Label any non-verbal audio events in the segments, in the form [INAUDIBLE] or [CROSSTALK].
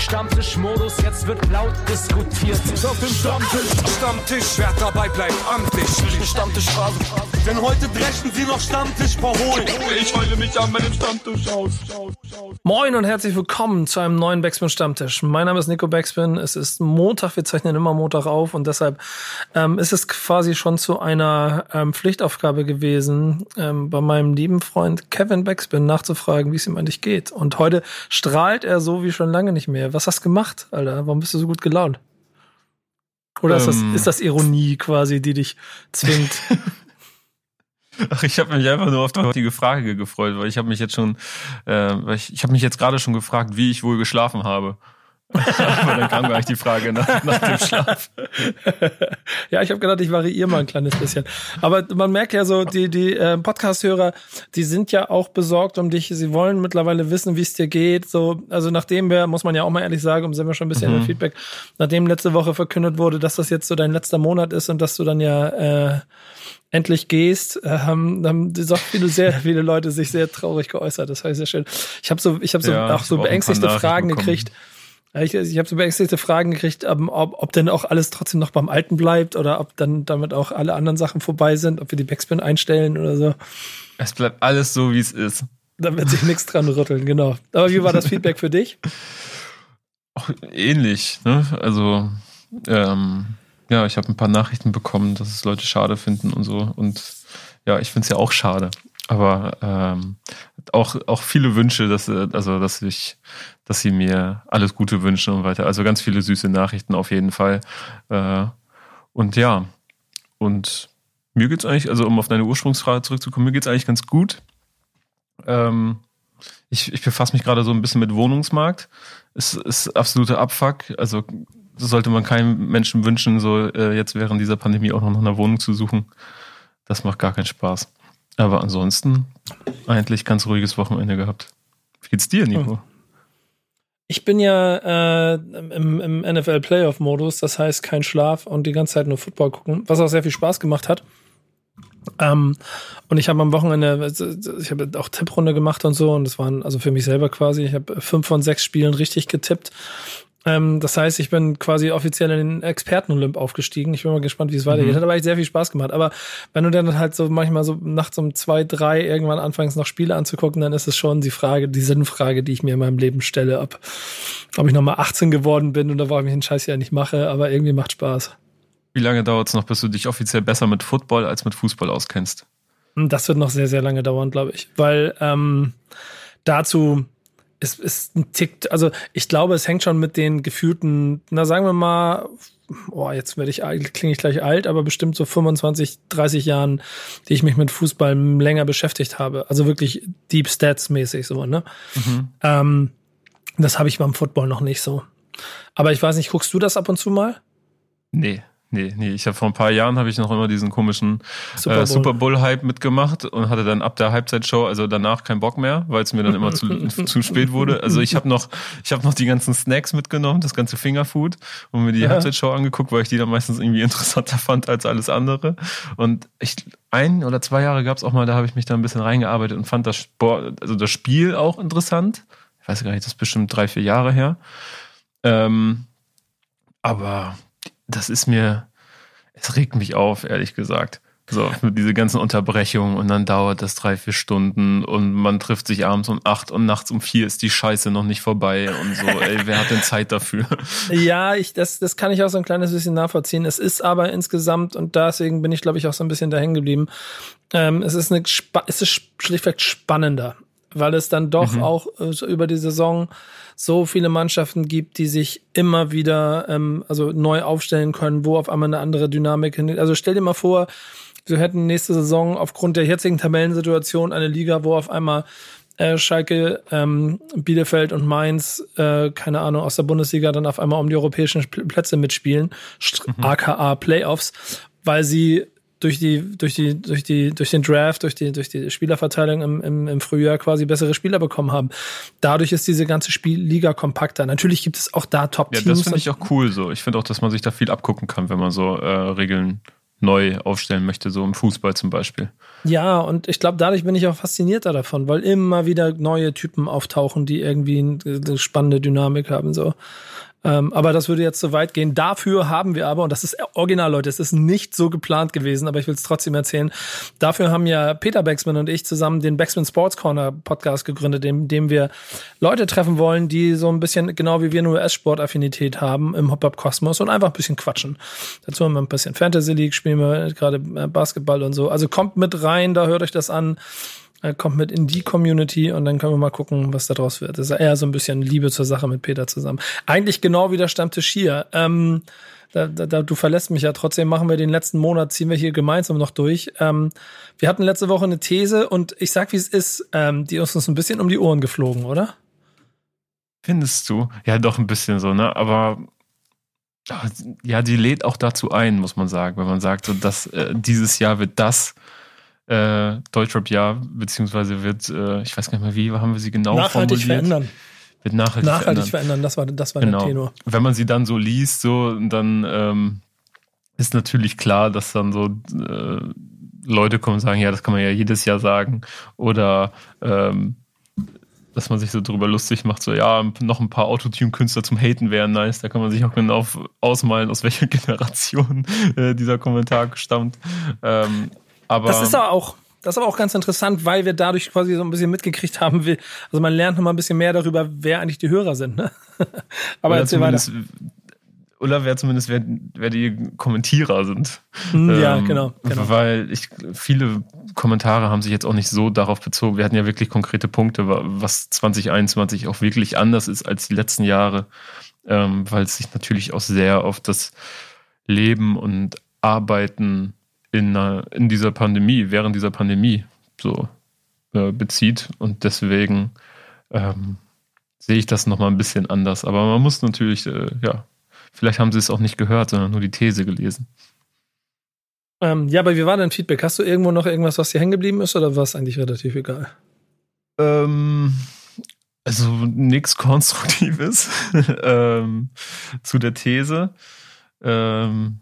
Stammtischmodus, jetzt wird laut diskutiert. Auf dem Stammtisch, Stammtisch, wer dabei bleibt, amtlich. Stammtisch Denn heute dreschen sie noch Stammtisch verholen. Ich heule mich an meinem Stammtisch aus. Moin und herzlich willkommen zu einem neuen Backspin Stammtisch. Mein Name ist Nico Backspin. Es ist Montag, wir zeichnen immer Montag auf und deshalb ähm, ist es quasi schon zu einer ähm, Pflichtaufgabe gewesen, ähm, bei meinem lieben Freund Kevin Backspin nachzufragen, wie es ihm eigentlich geht. Und heute strahlt er so wie schon lange nicht mehr. Was hast du gemacht, Alter? Warum bist du so gut gelaunt? Oder ist, das, Ähm. ist das Ironie quasi, die dich zwingt? [LAUGHS] Ach, ich habe mich einfach nur auf die heutige Frage gefreut, weil ich habe mich jetzt schon, äh, weil ich, ich habe mich jetzt gerade schon gefragt, wie ich wohl geschlafen habe. [LAUGHS] Aber dann kam gar nicht die Frage nach, nach dem Schlaf. ja, ich habe gedacht, ich variiere mal ein kleines bisschen. Aber man merkt ja so, die, die äh, Podcast-Hörer, die sind ja auch besorgt um dich. Sie wollen mittlerweile wissen, wie es dir geht. So, also nachdem wir, muss man ja auch mal ehrlich sagen, um sind wir schon ein bisschen Mhm. im Feedback, nachdem letzte Woche verkündet wurde, dass das jetzt so dein letzter Monat ist und dass du dann ja äh, endlich gehst, haben, haben so viele, sehr viele Leute sich sehr traurig geäußert. Das war sehr schön. Ich habe so, ich habe so Ja, auch so beängstigte Fragen bekommen. gekriegt. Ich, ich habe so beängstigte Fragen gekriegt, ähm, ob, ob denn auch alles trotzdem noch beim Alten bleibt oder ob dann damit auch alle anderen Sachen vorbei sind, ob wir die Backspin einstellen oder so. Es bleibt alles so, wie es ist. Da wird sich nichts dran rütteln, genau. Aber wie war das Feedback für dich? [LAUGHS] Auch ähnlich, ne? Also, ähm, ja, ich habe ein paar Nachrichten bekommen, dass es Leute schade finden und so. Und ja, ich finde es ja auch schade. Aber ähm, auch, auch viele Wünsche, dass, äh, also, dass ich, dass sie mir alles Gute wünschen und weiter. Also ganz viele süße Nachrichten auf jeden Fall. Äh, und ja, und mir geht's eigentlich, also um auf deine Ursprungsfrage zurückzukommen, mir geht's eigentlich ganz gut. Ähm, ich, ich befasse mich gerade so ein bisschen mit Wohnungsmarkt. Es ist absoluter Abfuck. Also sollte man keinem Menschen wünschen, so äh, jetzt während dieser Pandemie auch noch nach einer Wohnung zu suchen. Das macht gar keinen Spaß. Aber ansonsten eigentlich ganz ruhiges Wochenende gehabt. Wie geht's dir, Nico? Ich bin ja äh, im, im NFL Playoff Modus, das heißt kein Schlaf und die ganze Zeit nur Football gucken, was auch sehr viel Spaß gemacht hat. Ähm, und ich habe am Wochenende, ich habe auch Tipprunde gemacht und so und das waren also für mich selber quasi, ich habe fünf von sechs Spielen richtig getippt. Ähm, das heißt, ich bin quasi offiziell in den Experten-Olymp aufgestiegen. Ich bin mal gespannt, wie es weitergeht. Mhm. Hat aber echt sehr viel Spaß gemacht. Aber wenn du dann halt so manchmal so nachts um zwei, drei irgendwann anfängst, noch Spiele anzugucken, dann ist es schon die Frage, die Sinnfrage, die ich mir in meinem Leben stelle, ob, ob ich nochmal 18 geworden bin oder warum ich den Scheiß ja nicht mache, aber irgendwie macht Spaß. Wie lange dauert's noch, bis du dich offiziell besser mit Football als mit Fußball auskennst? Und Das wird noch sehr, sehr lange dauern, glaube ich. Weil ähm, dazu ist, ist ein Tick, also ich glaube, es hängt schon mit den gefühlten, na sagen wir mal, oh, jetzt werde ich klinge ich gleich alt, aber bestimmt so 25, 30 Jahren, die ich mich mit Fußball länger beschäftigt habe. Also wirklich Deep Stats mäßig so, ne? Ähm, das habe ich beim Football noch nicht so. Aber ich weiß nicht, guckst du das ab und zu mal? Nee, nee, nee. Ich habe vor ein paar Jahren habe ich noch immer diesen komischen Super äh, Bowl. Super Bowl-Hype mitgemacht und hatte dann ab der Halbzeitshow, also danach keinen Bock mehr, weil es mir dann immer zu, [LAUGHS] zu spät wurde. Also ich habe noch, ich habe noch die ganzen Snacks mitgenommen, das ganze Fingerfood und mir die Ja. Halbzeitshow angeguckt, weil ich die dann meistens irgendwie [LAUGHS] interessanter fand als alles andere. Und ich ein oder zwei Jahre gab es auch mal, da habe ich mich da ein bisschen reingearbeitet und fand das Sport, also das Spiel auch interessant. Ich weiß gar nicht, das ist bestimmt drei, vier Jahre her. Ähm, aber das ist mir, es regt mich auf, ehrlich gesagt. So, diese ganzen Unterbrechungen und dann dauert das drei, vier Stunden und man trifft sich abends um acht und nachts um vier ist die Scheiße noch nicht vorbei und so, ey, wer hat denn Zeit dafür? [LAUGHS] Ja, ich, das, das kann ich auch so ein kleines bisschen nachvollziehen. Es ist aber insgesamt, und deswegen bin ich, glaube ich, auch so ein bisschen dahin geblieben, ähm, es ist eine, es ist schlichtweg spannender, weil es dann doch Mhm. auch äh, über die Saison so viele Mannschaften gibt, die sich immer wieder ähm, also neu aufstellen können, wo auf einmal eine andere Dynamik hin. Also stell dir mal vor, wir hätten nächste Saison aufgrund der jetzigen Tabellensituation eine Liga, wo auf einmal äh, Schalke, ähm, Bielefeld und Mainz, äh, keine Ahnung, aus der Bundesliga dann auf einmal um die europäischen Pl- Plätze mitspielen, st- aka Playoffs, weil sie durch die, durch die, durch die, durch den Draft, durch die, durch die Spielerverteilung im, im, im Frühjahr quasi bessere Spieler bekommen haben. Dadurch ist diese ganze Spielliga kompakter. Natürlich gibt es auch da Ja, Top-Teams. das finde ich auch cool so. Ich finde auch, dass man sich da viel abgucken kann, wenn man so äh, Regeln neu aufstellen möchte, so im Fußball zum Beispiel. Ja, und ich glaube, dadurch bin ich auch faszinierter davon, weil immer wieder neue Typen auftauchen, die irgendwie eine spannende Dynamik haben. So. Ähm, aber das würde jetzt zu weit gehen. Dafür haben wir aber, und das ist original, Leute, es ist nicht so geplant gewesen, aber ich will es trotzdem erzählen. Dafür haben ja Peter Baxman und ich zusammen den Baxman Sports Corner Podcast gegründet, in dem wir Leute treffen wollen, die so ein bisschen, genau wie wir eine US-Sport-Affinität haben im Hop-Up-Kosmos und einfach ein bisschen quatschen. Dazu haben wir ein bisschen Fantasy League, spielen wir gerade äh, Basketball und so. Also kommt mit rein, da hört euch das an. Er kommt mit in die Community und dann können wir mal gucken, was da draus wird. Das ist eher so ein bisschen Liebe zur Sache mit Peter zusammen. Eigentlich genau wie der Stammtisch hier. Ähm, da, da, du verlässt mich ja trotzdem, machen wir den letzten Monat, ziehen wir hier gemeinsam noch durch. Ähm, wir hatten letzte Woche eine These und ich sag, wie es ist, ähm, die ist uns ein bisschen um die Ohren geflogen, oder? Findest du? Ja, doch ein bisschen so, ne? Aber ja, die lädt auch dazu ein, muss man sagen, wenn man sagt, so, dass äh, dieses Jahr wird das äh, Deutschrap-Jahr, beziehungsweise wird, äh, ich weiß gar nicht mehr, wie haben wir sie genau nachhaltig formuliert? verändern. Wird nachhaltig, nachhaltig verändern. verändern. Das war, das war genau. der Tenor. Wenn man sie dann so liest, so, dann ähm, ist natürlich klar, dass dann so äh, Leute kommen und sagen, ja, das kann man ja jedes Jahr sagen. Oder ähm, dass man sich so drüber lustig macht, so ja, noch ein paar Autotune-Künstler zum Haten wären nice. Da kann man sich auch genau ausmalen, aus welcher [LAUGHS] Generation äh, dieser Kommentar stammt. Ähm, aber das ist aber auch, das ist aber auch ganz interessant, weil wir dadurch quasi so ein bisschen mitgekriegt haben, wie, also man lernt noch mal ein bisschen mehr darüber, wer eigentlich die Hörer sind. Ne? [LAUGHS] aber oder zumindest, oder wer zumindest wer, wer die Kommentierer sind. Hm, ja, ähm, genau, genau. Weil ich viele Kommentare haben sich jetzt auch nicht so darauf bezogen. Wir hatten ja wirklich konkrete Punkte, was 2021 auch wirklich anders ist als die letzten Jahre, ähm, weil es sich natürlich auch sehr auf das Leben und Arbeiten in, in dieser Pandemie, während dieser Pandemie so äh, bezieht. Und deswegen ähm, sehe ich das nochmal ein bisschen anders. Aber man muss natürlich, äh, ja, vielleicht haben sie es auch nicht gehört, sondern nur die These gelesen. Ähm, ja, aber wie war dein Feedback? Hast du irgendwo noch irgendwas, was dir hängen geblieben ist oder war es eigentlich relativ egal? Ähm, also nichts Konstruktives [LAUGHS] ähm, zu der These. Ähm,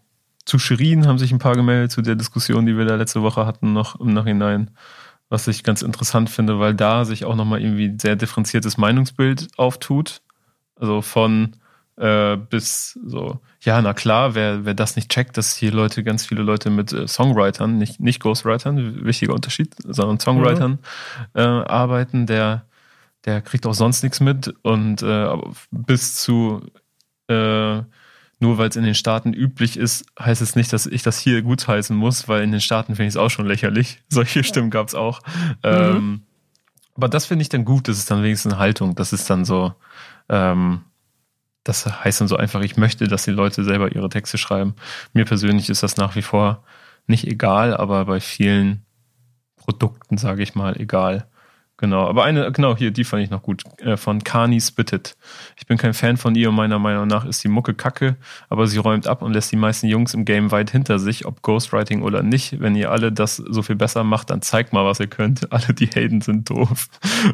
zu Shirin haben sich ein paar gemeldet zu der Diskussion, die wir da letzte Woche hatten, noch im Nachhinein. Was ich ganz interessant finde, weil da sich auch nochmal irgendwie sehr differenziertes Meinungsbild auftut. Also von äh, bis so, ja, na klar, wer, wer das nicht checkt, dass hier Leute, ganz viele Leute mit äh, Songwritern, nicht, nicht Ghostwritern, wichtiger Unterschied, sondern Songwritern mhm. äh, arbeiten, der, der kriegt auch sonst nichts mit und äh, bis zu äh, nur weil es in den Staaten üblich ist, heißt es nicht, dass ich das hier gutheißen muss, weil in den Staaten finde ich es auch schon lächerlich. [LAUGHS] Solche Stimmen gab es auch. Mhm. Ähm, aber das finde ich dann gut, das ist dann wenigstens eine Haltung. Das ist dann so, ähm, das heißt dann so einfach, ich möchte, dass die Leute selber ihre Texte schreiben. Mir persönlich ist das nach wie vor nicht egal, aber bei vielen Produkten, sage ich mal, egal. Genau, aber eine, genau, hier, die fand ich noch gut, äh, von Kani Spitted. Ich bin kein Fan von ihr und meiner Meinung nach ist die Mucke kacke, aber sie räumt ab und lässt die meisten Jungs im Game weit hinter sich, ob Ghostwriting oder nicht. Wenn ihr alle das so viel besser macht, dann zeigt mal, was ihr könnt. [LAUGHS] Alle, die haten, sind doof.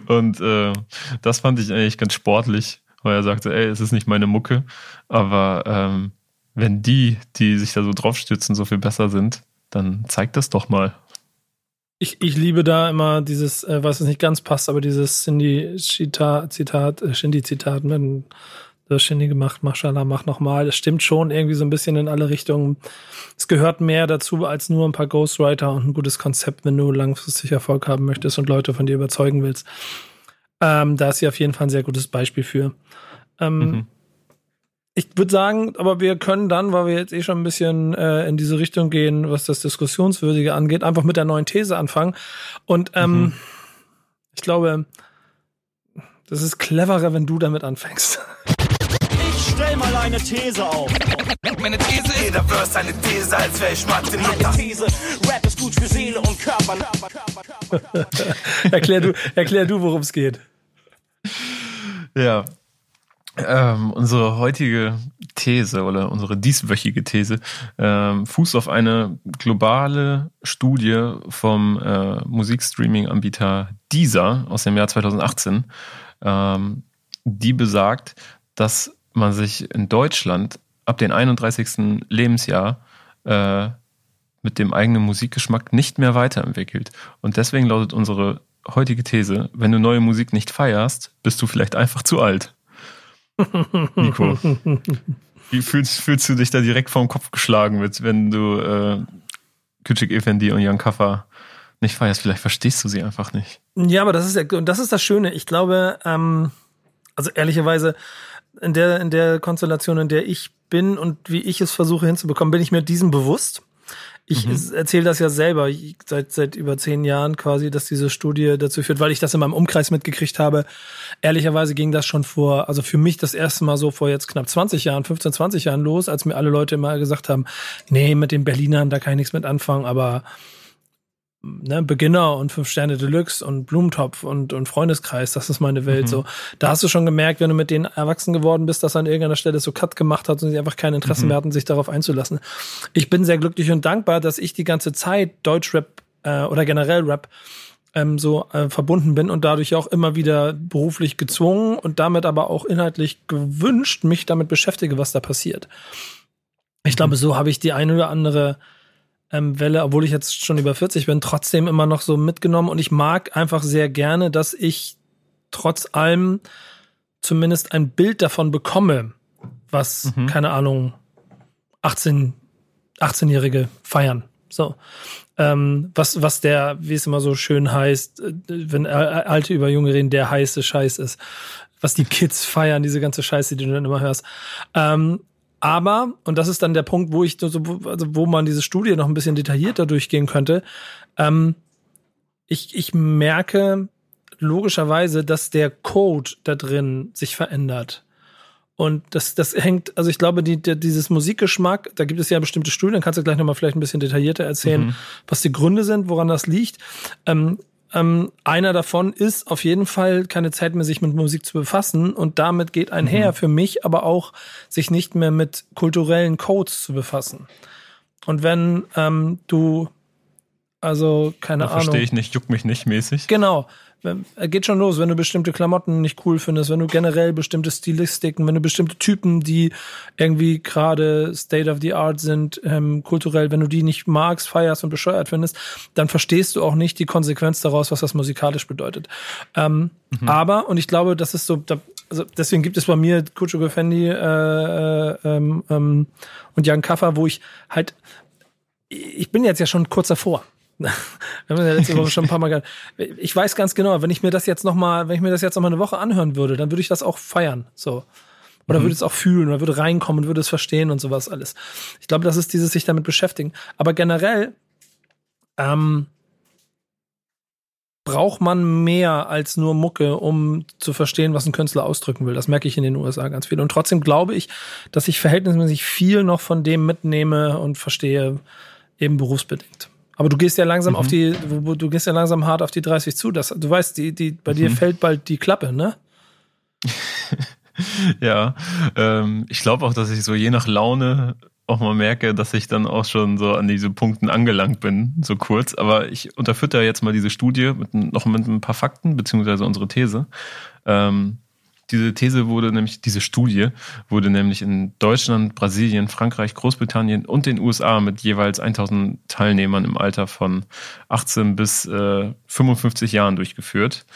Und äh, das fand ich eigentlich ganz sportlich, weil er sagte, ey, es ist nicht meine Mucke, aber ähm, wenn die, die sich da so draufstützen, so viel besser sind, dann zeigt das doch mal. Ich, ich liebe da immer dieses, äh, was es nicht ganz passt, aber dieses Cindy-Zitat, äh, Shindy-Zitat, wenn das Shindy gemacht, Mashallah, mach nochmal. Das stimmt schon irgendwie so ein bisschen in alle Richtungen. Es gehört mehr dazu als nur ein paar Ghostwriter und ein gutes Konzept, wenn du langfristig Erfolg haben möchtest und Leute von dir überzeugen willst. Ähm, da ist sie auf jeden Fall ein sehr gutes Beispiel für. Ähm, mhm ich würde sagen, aber wir können dann, weil wir jetzt eh schon ein bisschen äh, in diese Richtung gehen, was das Diskussionswürdige angeht, einfach mit der neuen These anfangen. Und ähm, mhm. ich glaube, das ist cleverer, wenn du damit anfängst. Ich stell mal eine These auf. Meine These ist, jeder Verse eine These, als wäre ich Martin Luther. Meine These, Rap ist gut für Seele und Körper. [LAUGHS] erklär du, erklär du, worum es geht. Ja, ähm, unsere heutige These oder unsere dieswöchige These ähm, fußt auf eine globale Studie vom äh, Musikstreaming-Anbieter Deezer aus dem Jahr 2018, ähm, die besagt, dass man sich in Deutschland ab dem 31. Lebensjahr äh, mit dem eigenen Musikgeschmack nicht mehr weiterentwickelt. Und deswegen lautet unsere heutige These, wenn du neue Musik nicht feierst, bist du vielleicht einfach zu alt. Nico, [LAUGHS] wie fühlst, fühlst du dich da direkt vorm Kopf geschlagen mit, wenn du äh, Küçük Efendi und Jan Kaffer nicht feierst? Vielleicht verstehst du sie einfach nicht. Ja, aber das ist ja, und das ist das Schöne. Ich glaube, ähm, also ehrlicherweise, in der, in der Konstellation, in der ich bin und wie ich es versuche hinzubekommen, bin ich mir diesem bewusst. Ich Mhm. erzähle das ja selber seit, seit über zehn Jahren quasi, dass diese Studie dazu führt, weil ich das in meinem Umkreis mitgekriegt habe. Ehrlicherweise ging das schon vor, also für mich das erste Mal so vor jetzt knapp 20 Jahren, 15, 20 Jahren los, als mir alle Leute immer gesagt haben, nee, mit den Berlinern, da kann ich nichts mit anfangen, aber ne, Beginner und fünf Sterne Deluxe und Blumentopf und, und Freundeskreis, das ist meine Welt. Mhm. So, da hast du schon gemerkt, wenn du mit denen erwachsen geworden bist, dass an irgendeiner Stelle so Cut gemacht hat und sie einfach kein Interesse Mhm. mehr hatten, sich darauf einzulassen. Ich bin sehr glücklich und dankbar, dass ich die ganze Zeit Deutschrap äh, oder generell Rap ähm, so äh, verbunden bin und dadurch auch immer wieder beruflich gezwungen und damit aber auch inhaltlich gewünscht, mich damit beschäftige, was da passiert. Ich glaube, so habe ich die eine oder andere ähm, Welle, obwohl ich jetzt schon über 40 bin, trotzdem immer noch so mitgenommen und ich mag einfach sehr gerne, dass ich trotz allem zumindest ein Bild davon bekomme, was, Mhm. keine Ahnung, 18, 18-Jährige feiern. So. Ähm, was, was der, wie es immer so schön heißt, äh, wenn Alte über Junge reden, der heiße Scheiß ist. Was die Kids feiern, diese ganze Scheiße, die du dann immer hörst. Ähm, aber, und das ist dann der Punkt, wo ich, also wo man diese Studie noch ein bisschen detaillierter durchgehen könnte, ähm, ich, ich merke logischerweise, dass der Code da drin sich verändert. Und das, das hängt, also ich glaube, die, der, dieses Musikgeschmack, da gibt es ja bestimmte Studien, kannst du gleich nochmal vielleicht ein bisschen detaillierter erzählen, Mhm. was die Gründe sind, woran das liegt. Ähm, ähm, einer davon ist auf jeden Fall keine Zeit mehr, sich mit Musik zu befassen. Und damit geht einher für mich aber auch, sich nicht mehr mit kulturellen Codes zu befassen. Und wenn ähm, du, also keine Da Ahnung. verstehe ich nicht, juckt mich nicht mäßig. Genau. Äh, Geht schon los, wenn du bestimmte Klamotten nicht cool findest, wenn du generell bestimmte Stilistiken, wenn du bestimmte Typen, die irgendwie gerade State of the Art sind, ähm, kulturell, wenn du die nicht magst, feierst und bescheuert findest, dann verstehst du auch nicht die Konsequenz daraus, was das musikalisch bedeutet. Ähm, Aber, und ich glaube, das ist so, da, also deswegen gibt es bei mir Kucho Gefendi äh, äh, ähm, ähm, und Jan Kaffer, wo ich halt, ich bin jetzt ja schon kurz davor. [LAUGHS] Wir haben ja letzte Woche schon ein paar Mal gehabt. Ich weiß ganz genau, wenn ich mir das jetzt noch mal, wenn ich mir das jetzt noch mal eine Woche anhören würde, dann würde ich das auch feiern, so. Oder würde es auch fühlen, oder würde reinkommen, würde es verstehen und sowas alles. Ich glaube, das ist dieses sich damit beschäftigen. Aber generell ähm, braucht man mehr als nur Mucke, um zu verstehen, was ein Künstler ausdrücken will. Das merke ich in den USA ganz viel. Und trotzdem glaube ich, dass ich verhältnismäßig viel noch von dem mitnehme und verstehe, eben berufsbedingt. Aber du gehst ja langsam auf die, du, gehst ja langsam hart auf die 30 zu. Das, du weißt, die, die, bei dir fällt bald die Klappe, ne? [LAUGHS] Ja, ähm, ich glaube auch, dass ich so je nach Laune auch mal merke, dass ich dann auch schon so an diese Punkten angelangt bin, so kurz. Aber ich unterfütter jetzt mal diese Studie mit, noch mit ein paar Fakten, beziehungsweise unsere These. Ähm, diese These wurde nämlich, diese Studie wurde nämlich in Deutschland, Brasilien, Frankreich, Großbritannien und den USA mit jeweils 1000 Teilnehmern im Alter von 18 bis äh, 55 Jahren durchgeführt.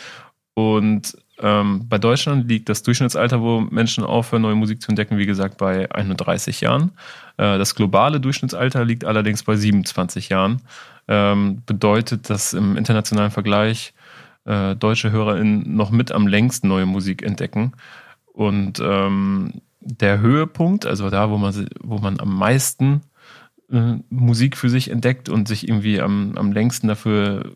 Und ähm, bei Deutschland liegt das Durchschnittsalter, wo Menschen aufhören, neue Musik zu entdecken, wie gesagt, bei 31 Jahren. Äh, das globale Durchschnittsalter liegt allerdings bei 27 Jahren. Ähm, bedeutet, dass im internationalen Vergleich äh, deutsche HörerInnen noch mit am längsten neue Musik entdecken. Und ähm, der Höhepunkt, also da, wo man, wo man am meisten äh, Musik für sich entdeckt und sich irgendwie am, am längsten dafür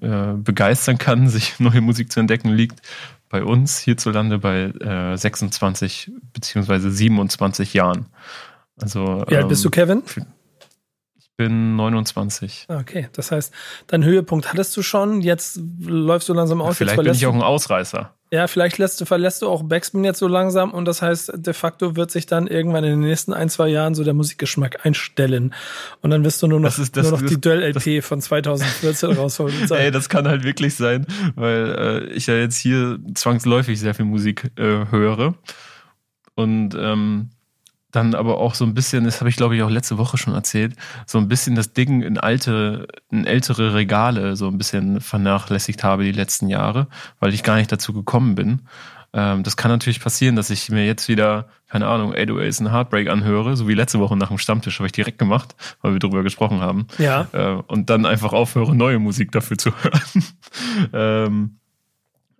äh, begeistern kann, [LAUGHS] sich neue Musik zu entdecken, liegt bei uns hierzulande bei äh, 26 beziehungsweise 27 Jahren. Also Wie alt bist du, ähm, Kevin? Ich bin 29. Okay, das heißt, deinen Höhepunkt hattest du schon, jetzt läufst du langsam aus. Vielleicht jetzt bin ich auch ein Ausreißer. ja, vielleicht lässt du, verlässt du auch Backspin jetzt so langsam und das heißt, de facto wird sich dann irgendwann in den nächsten ein, zwei Jahren so der Musikgeschmack einstellen. Und dann wirst du nur noch, Das ist- das- nur noch die Duell-LP von 2014 [LAUGHS] rausholen Ey, das kann halt wirklich sein, weil äh, ich ja jetzt hier zwangsläufig sehr viel Musik äh, höre. Und ähm, dann aber auch so ein bisschen, das habe ich glaube ich auch letzte Woche schon erzählt, so ein bisschen das Ding in alte, in ältere Regale so ein bisschen vernachlässigt habe die letzten Jahre, weil ich gar nicht dazu gekommen bin. Ähm, das kann natürlich passieren, dass ich mir jetzt wieder, keine Ahnung, 808s und Heartbreak anhöre, so wie letzte Woche nach dem Stammtisch, habe ich direkt gemacht, weil wir drüber gesprochen haben. Ja. Äh, und dann einfach aufhöre, neue Musik dafür zu [LAUGHS] hören. ähm,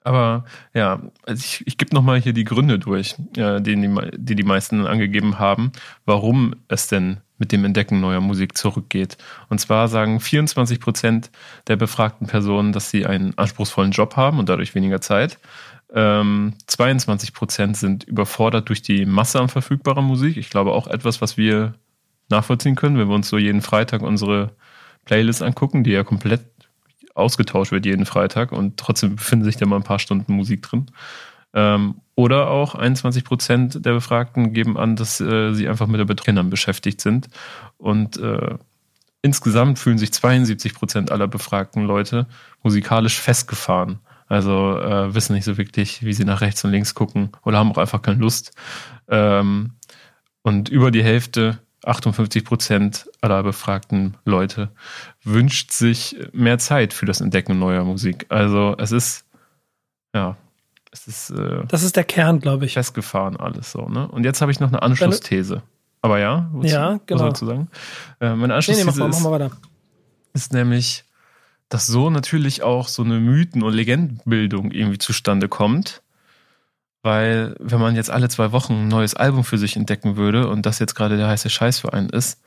aber ja, also ich, ich gebe nochmal hier die Gründe durch, äh, die, die die meisten angegeben haben, warum es denn mit dem Entdecken neuer Musik zurückgeht. Und zwar sagen 24 Prozent der befragten Personen, dass sie einen anspruchsvollen Job haben und dadurch weniger Zeit. Ähm, 22 Prozent sind überfordert durch die Masse an verfügbarer Musik. Ich glaube auch etwas, was wir nachvollziehen können, wenn wir uns so jeden Freitag unsere Playlist angucken, die ja komplett ausgetauscht wird jeden Freitag und trotzdem befinden sich da mal ein paar Stunden Musik drin. Ähm, oder auch 21 Prozent der Befragten geben an, dass äh, sie einfach mit der Betreuung beschäftigt sind. Und äh, insgesamt fühlen sich 72 Prozent aller befragten Leute musikalisch festgefahren. Also äh, wissen nicht so wirklich, wie sie nach rechts und links gucken oder haben auch einfach keine Lust. Ähm, und über die Hälfte 58 Prozent aller befragten Leute wünscht sich mehr Zeit für das Entdecken neuer Musik. Also es ist, ja, es ist. Äh, das ist der Kern, glaube ich. Festgefahren alles so, ne? Und jetzt habe ich noch eine Anschlussthese. Aber ja, ja, du, genau. Was zu sagen? Äh, meine Anschlussthese nee, nee, mach mal, mach mal ist, ist nämlich, dass so natürlich auch so eine Mythen- und Legendenbildung irgendwie zustande kommt weil wenn man jetzt alle zwei Wochen ein neues Album für sich entdecken würde und das jetzt gerade der heiße Scheiß für einen ist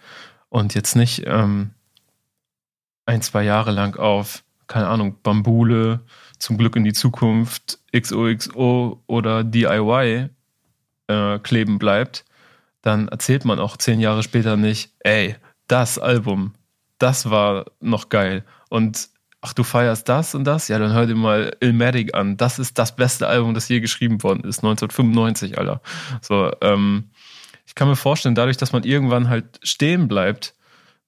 und jetzt nicht ähm, ein, zwei Jahre lang auf, keine Ahnung, Bambule, zum Glück in die Zukunft, XOXO oder DIY äh, kleben bleibt, dann erzählt man auch zehn Jahre später nicht, ey, das Album, das war noch geil. Und ach, du feierst das und das? Ja, dann hör dir mal Ilmatic an. Das ist das beste Album, das je geschrieben worden ist. 1995, Alter. So, ähm, ich kann mir vorstellen, dadurch, dass man irgendwann halt stehen bleibt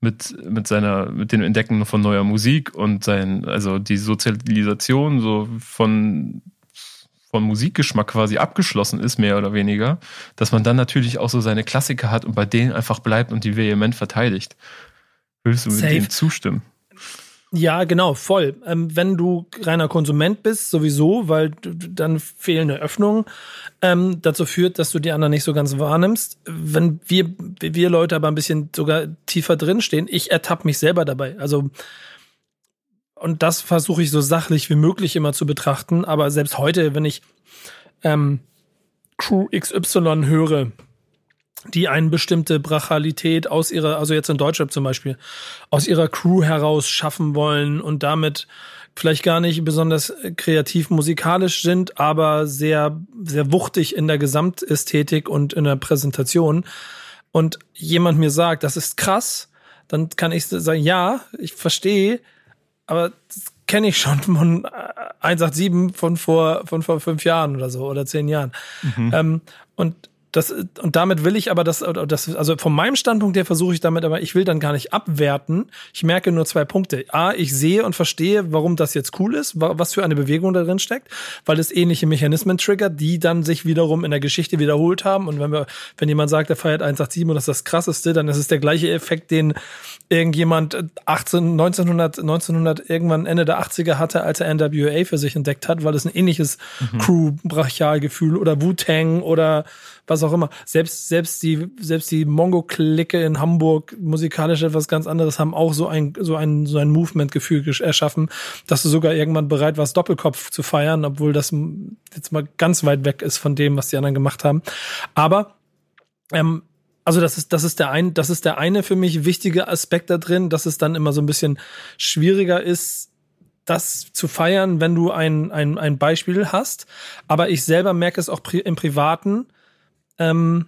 mit, mit seiner, mit dem Entdecken von neuer Musik und sein, also die Sozialisation so von, von Musikgeschmack quasi abgeschlossen ist, mehr oder weniger, dass man dann natürlich auch so seine Klassiker hat und bei denen einfach bleibt und die vehement verteidigt. Würdest du mit Safe. dem zustimmen? Ja, genau, voll. Ähm, wenn du reiner Konsument bist, sowieso, weil dann fehlende Öffnung ähm, dazu führt, dass du die anderen nicht so ganz wahrnimmst. Wenn wir, wir Leute aber ein bisschen sogar tiefer drinstehen, ich ertappe mich selber dabei. Also, und das versuche ich so sachlich wie möglich immer zu betrachten. Aber selbst heute, wenn ich ähm, Crew XY höre, die eine bestimmte Brachalität aus ihrer, also jetzt in Deutschrap zum Beispiel, aus ihrer Crew heraus schaffen wollen und damit vielleicht gar nicht besonders kreativ musikalisch sind, aber sehr, sehr wuchtig in der Gesamtästhetik und in der Präsentation. Und jemand mir sagt, das ist krass, dann kann ich sagen, ja, ich verstehe, aber das kenne ich schon von 187 von vor, von vor fünf Jahren oder so oder zehn Jahren. Mhm. Ähm, und das, und damit will ich aber das, das, also von meinem Standpunkt her versuche ich damit, aber ich will dann gar nicht abwerten. Ich merke nur zwei Punkte. A, ich sehe und verstehe, warum das jetzt cool ist, was für eine Bewegung da drin steckt, weil es ähnliche Mechanismen triggert, die dann sich wiederum in der Geschichte wiederholt haben. Und wenn wir, wenn jemand sagt, er feiert 187 und das ist das krasseste, dann ist es der gleiche Effekt, den irgendjemand 18, 1900, 1900 irgendwann Ende der 80er hatte, als er NWA für sich entdeckt hat, weil es ein ähnliches mhm. Crew-Brachialgefühl oder Wu-Tang oder was auch immer. Selbst, selbst die, selbst die Mongo-Clique in Hamburg musikalisch etwas ganz anderes haben auch so ein, so ein, so ein Movement-Gefühl erschaffen, dass du sogar irgendwann bereit warst, Doppelkopf zu feiern, obwohl das jetzt mal ganz weit weg ist von dem, was die anderen gemacht haben. Aber, ähm, also das ist, das ist der ein, das ist der eine für mich wichtige Aspekt da drin, dass es dann immer so ein bisschen schwieriger ist, das zu feiern, wenn du ein, ein, ein Beispiel hast. Aber ich selber merke es auch pri im Privaten, ähm,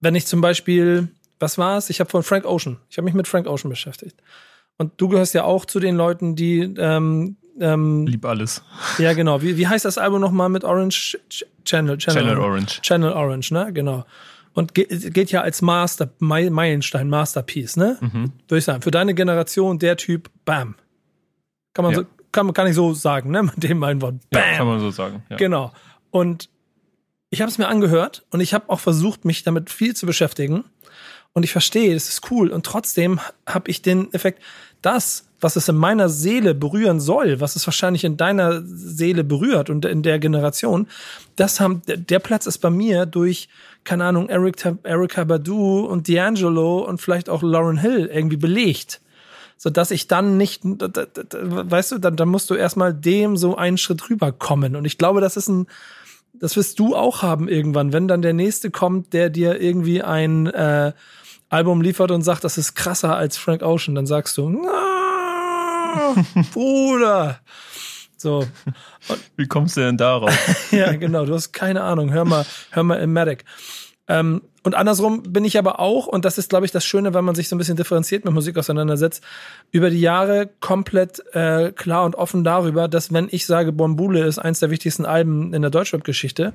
wenn ich zum Beispiel, was war es? Ich habe von Frank Ocean, ich habe mich mit Frank Ocean beschäftigt. Und du gehörst ja auch zu den Leuten, die ähm, ähm, Lieb alles. Ja, genau. Wie, wie heißt das Album nochmal mit Orange Channel? Channel, Channel Orange. Channel Orange, ne? Genau. Und geht, geht ja als Master, Meilenstein, Masterpiece, ne? Mhm. Würde ich sagen. Für deine Generation der Typ, bam. Kann man ja. so, kann, kann ich so sagen, ne? [LAUGHS] Mit dem einen Wort. Bam. Ja, kann man so sagen. Ja. Genau. Und ich habe es mir angehört und ich habe auch versucht, mich damit viel zu beschäftigen. Und ich verstehe, es ist cool. Und trotzdem habe ich den Effekt, das, was es in meiner Seele berühren soll, was es wahrscheinlich in deiner Seele berührt und in der Generation, das haben, der Platz ist bei mir durch, keine Ahnung, Eric, Erika Badu und D'Angelo und vielleicht auch Lauren Hill irgendwie belegt. So dass ich dann nicht, weißt du, dann, dann musst du erstmal dem so einen Schritt rüberkommen. Und ich glaube, das ist ein, das wirst du auch haben irgendwann, wenn dann der nächste kommt, der dir irgendwie ein äh, Album liefert und sagt, das ist krasser als Frank Ocean, dann sagst du, [LAUGHS] Bruder. So. Und, Wie kommst du denn darauf? [LAUGHS] ja, [LAUGHS] genau, du hast keine Ahnung. Hör mal, hör mal im Medic. Ähm, und andersrum bin ich aber auch, und das ist, glaube ich, das Schöne, wenn man sich so ein bisschen differenziert mit Musik auseinandersetzt, über die Jahre komplett äh, klar und offen darüber, dass wenn ich sage, Bombule ist eins der wichtigsten Alben in der Deutschrap-Geschichte,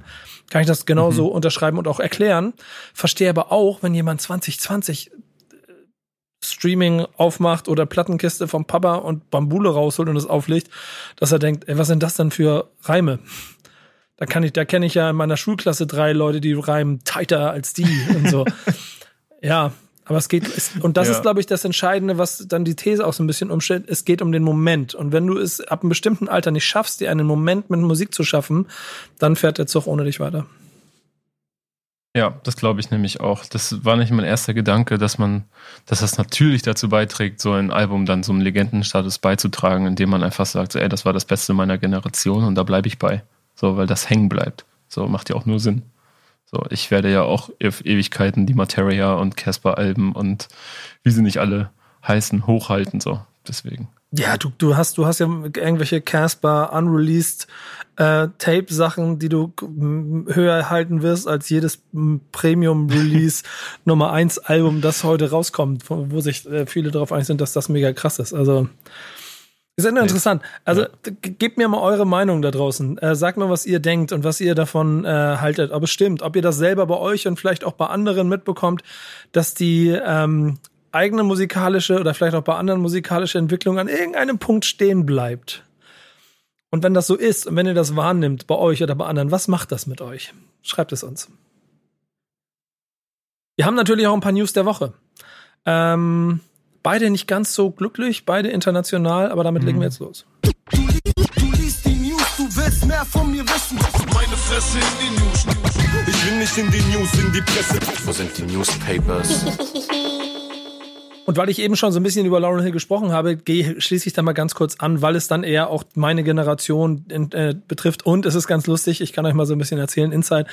kann ich das genauso mhm. unterschreiben und auch erklären. Verstehe aber auch, wenn jemand 2020 äh, Streaming aufmacht oder Plattenkiste vom Papa und Bambule rausholt und es auflegt, dass er denkt, ey, was sind das denn für Reime? Da kann ich, da kenne ich ja in meiner Schulklasse drei Leute, die reimen tighter als die und so. [LAUGHS] ja, aber es geht, es, und das ja. ist, glaube ich, das Entscheidende, was dann die These auch so ein bisschen umstellt. Es geht um den Moment. Und wenn du es ab einem bestimmten Alter nicht schaffst, dir einen Moment mit Musik zu schaffen, dann fährt der Zug ohne dich weiter. Ja, das glaube ich nämlich auch. Das war nicht mein erster Gedanke, dass man, dass das natürlich dazu beiträgt, so ein Album dann so einem Legendenstatus beizutragen, indem man einfach sagt, so, ey, das war das Beste meiner Generation und da bleibe ich bei. So, weil das hängen bleibt. So, macht ja auch nur Sinn. So, ich werde ja auch Ewigkeiten die Materia und Casper-Alben und wie sie nicht alle heißen, hochhalten, so. Deswegen. Ja, du, du hast, du hast ja irgendwelche Casper unreleased äh, Tape-Sachen, die du höher halten wirst als jedes Premium-Release [LAUGHS] Nummer 1 Album, das heute rauskommt, wo sich äh, viele darauf einig sind, dass das mega krass ist. Also ist ja interessant. Also ja. gebt mir mal eure Meinung da draußen. Äh, sagt mal, was ihr denkt und was ihr davon äh, haltet. Ob es stimmt, ob ihr das selber bei euch und vielleicht auch bei anderen mitbekommt, dass die ähm, eigene musikalische oder vielleicht auch bei anderen musikalische Entwicklung an irgendeinem Punkt stehen bleibt. Und wenn das so ist und wenn ihr das wahrnimmt bei euch oder bei anderen, was macht das mit euch? Schreibt es uns. Wir haben natürlich auch ein paar News der Woche. Ähm, Beide nicht ganz so glücklich, beide international, aber damit mhm. legen wir jetzt los. Du, du liest die News, du willst mehr von mir wissen. Meine Fresse in die News. Ich will nicht in die News, in die Presse. Wo sind die Newspapers? [LAUGHS] Und weil ich eben schon so ein bisschen über Lauren Hill gesprochen habe, gehe, schließe ich da mal ganz kurz an, weil es dann eher auch meine Generation äh, betrifft. Und es ist ganz lustig, ich kann euch mal so ein bisschen erzählen, Inside.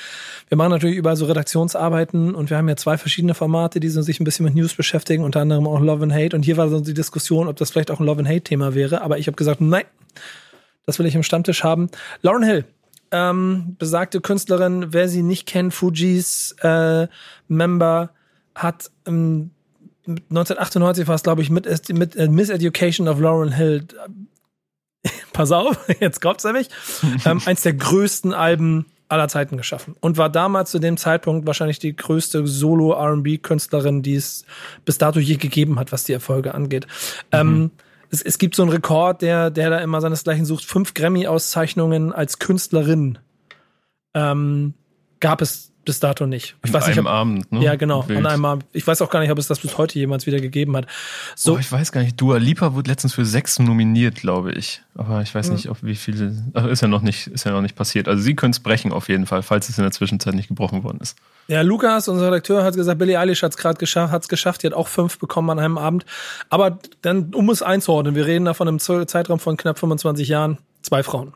Wir machen natürlich überall so Redaktionsarbeiten und wir haben ja zwei verschiedene Formate, die so sich ein bisschen mit News beschäftigen, unter anderem auch Love and Hate. Und hier war so die Diskussion, ob das vielleicht auch ein Love and Hate-Thema wäre. Aber ich habe gesagt, nein, das will ich im Stammtisch haben. Lauren Hill, ähm, besagte Künstlerin, wer sie nicht kennt, Fujis äh, Member, hat ähm, 1998 war es, glaube ich, mit, mit äh, Miseducation of Lauren Hill. [LAUGHS] Pass auf, [LAUGHS] jetzt kommt's nämlich. [LAUGHS] ähm, eins der größten Alben aller Zeiten geschaffen und war damals zu dem Zeitpunkt wahrscheinlich die größte Solo-R&B-Künstlerin, die es bis dato je gegeben hat, was die Erfolge angeht. Mhm. Ähm, es, es, gibt so einen Rekord, der, der da immer seinesgleichen sucht. Fünf Grammy-Auszeichnungen als Künstlerin ähm, gab es bis dato nicht. Ich An weiß einem nicht, ob, Abend, ne? Ja, genau, Wild. an einem Abend. Ich weiß auch gar nicht, ob es das bis heute jemals wieder gegeben hat. So, oh, ich weiß gar nicht. Dua Lipa wurde letztens für sechs nominiert, glaube ich. Aber ich weiß nicht, ob wie viele. Ach, ist ja noch nicht, ist ja noch nicht passiert. Also sie können es brechen auf jeden Fall, falls es in der Zwischenzeit nicht gebrochen worden ist. Ja, Lukas, unser Redakteur, hat gesagt, Billie Eilish hat es gerade geschafft, hat es geschafft. Die hat auch fünf bekommen an einem Abend. Aber dann, um es einzuordnen, wir reden da von einem Zeitraum von knapp 25 Jahren. Zwei Frauen.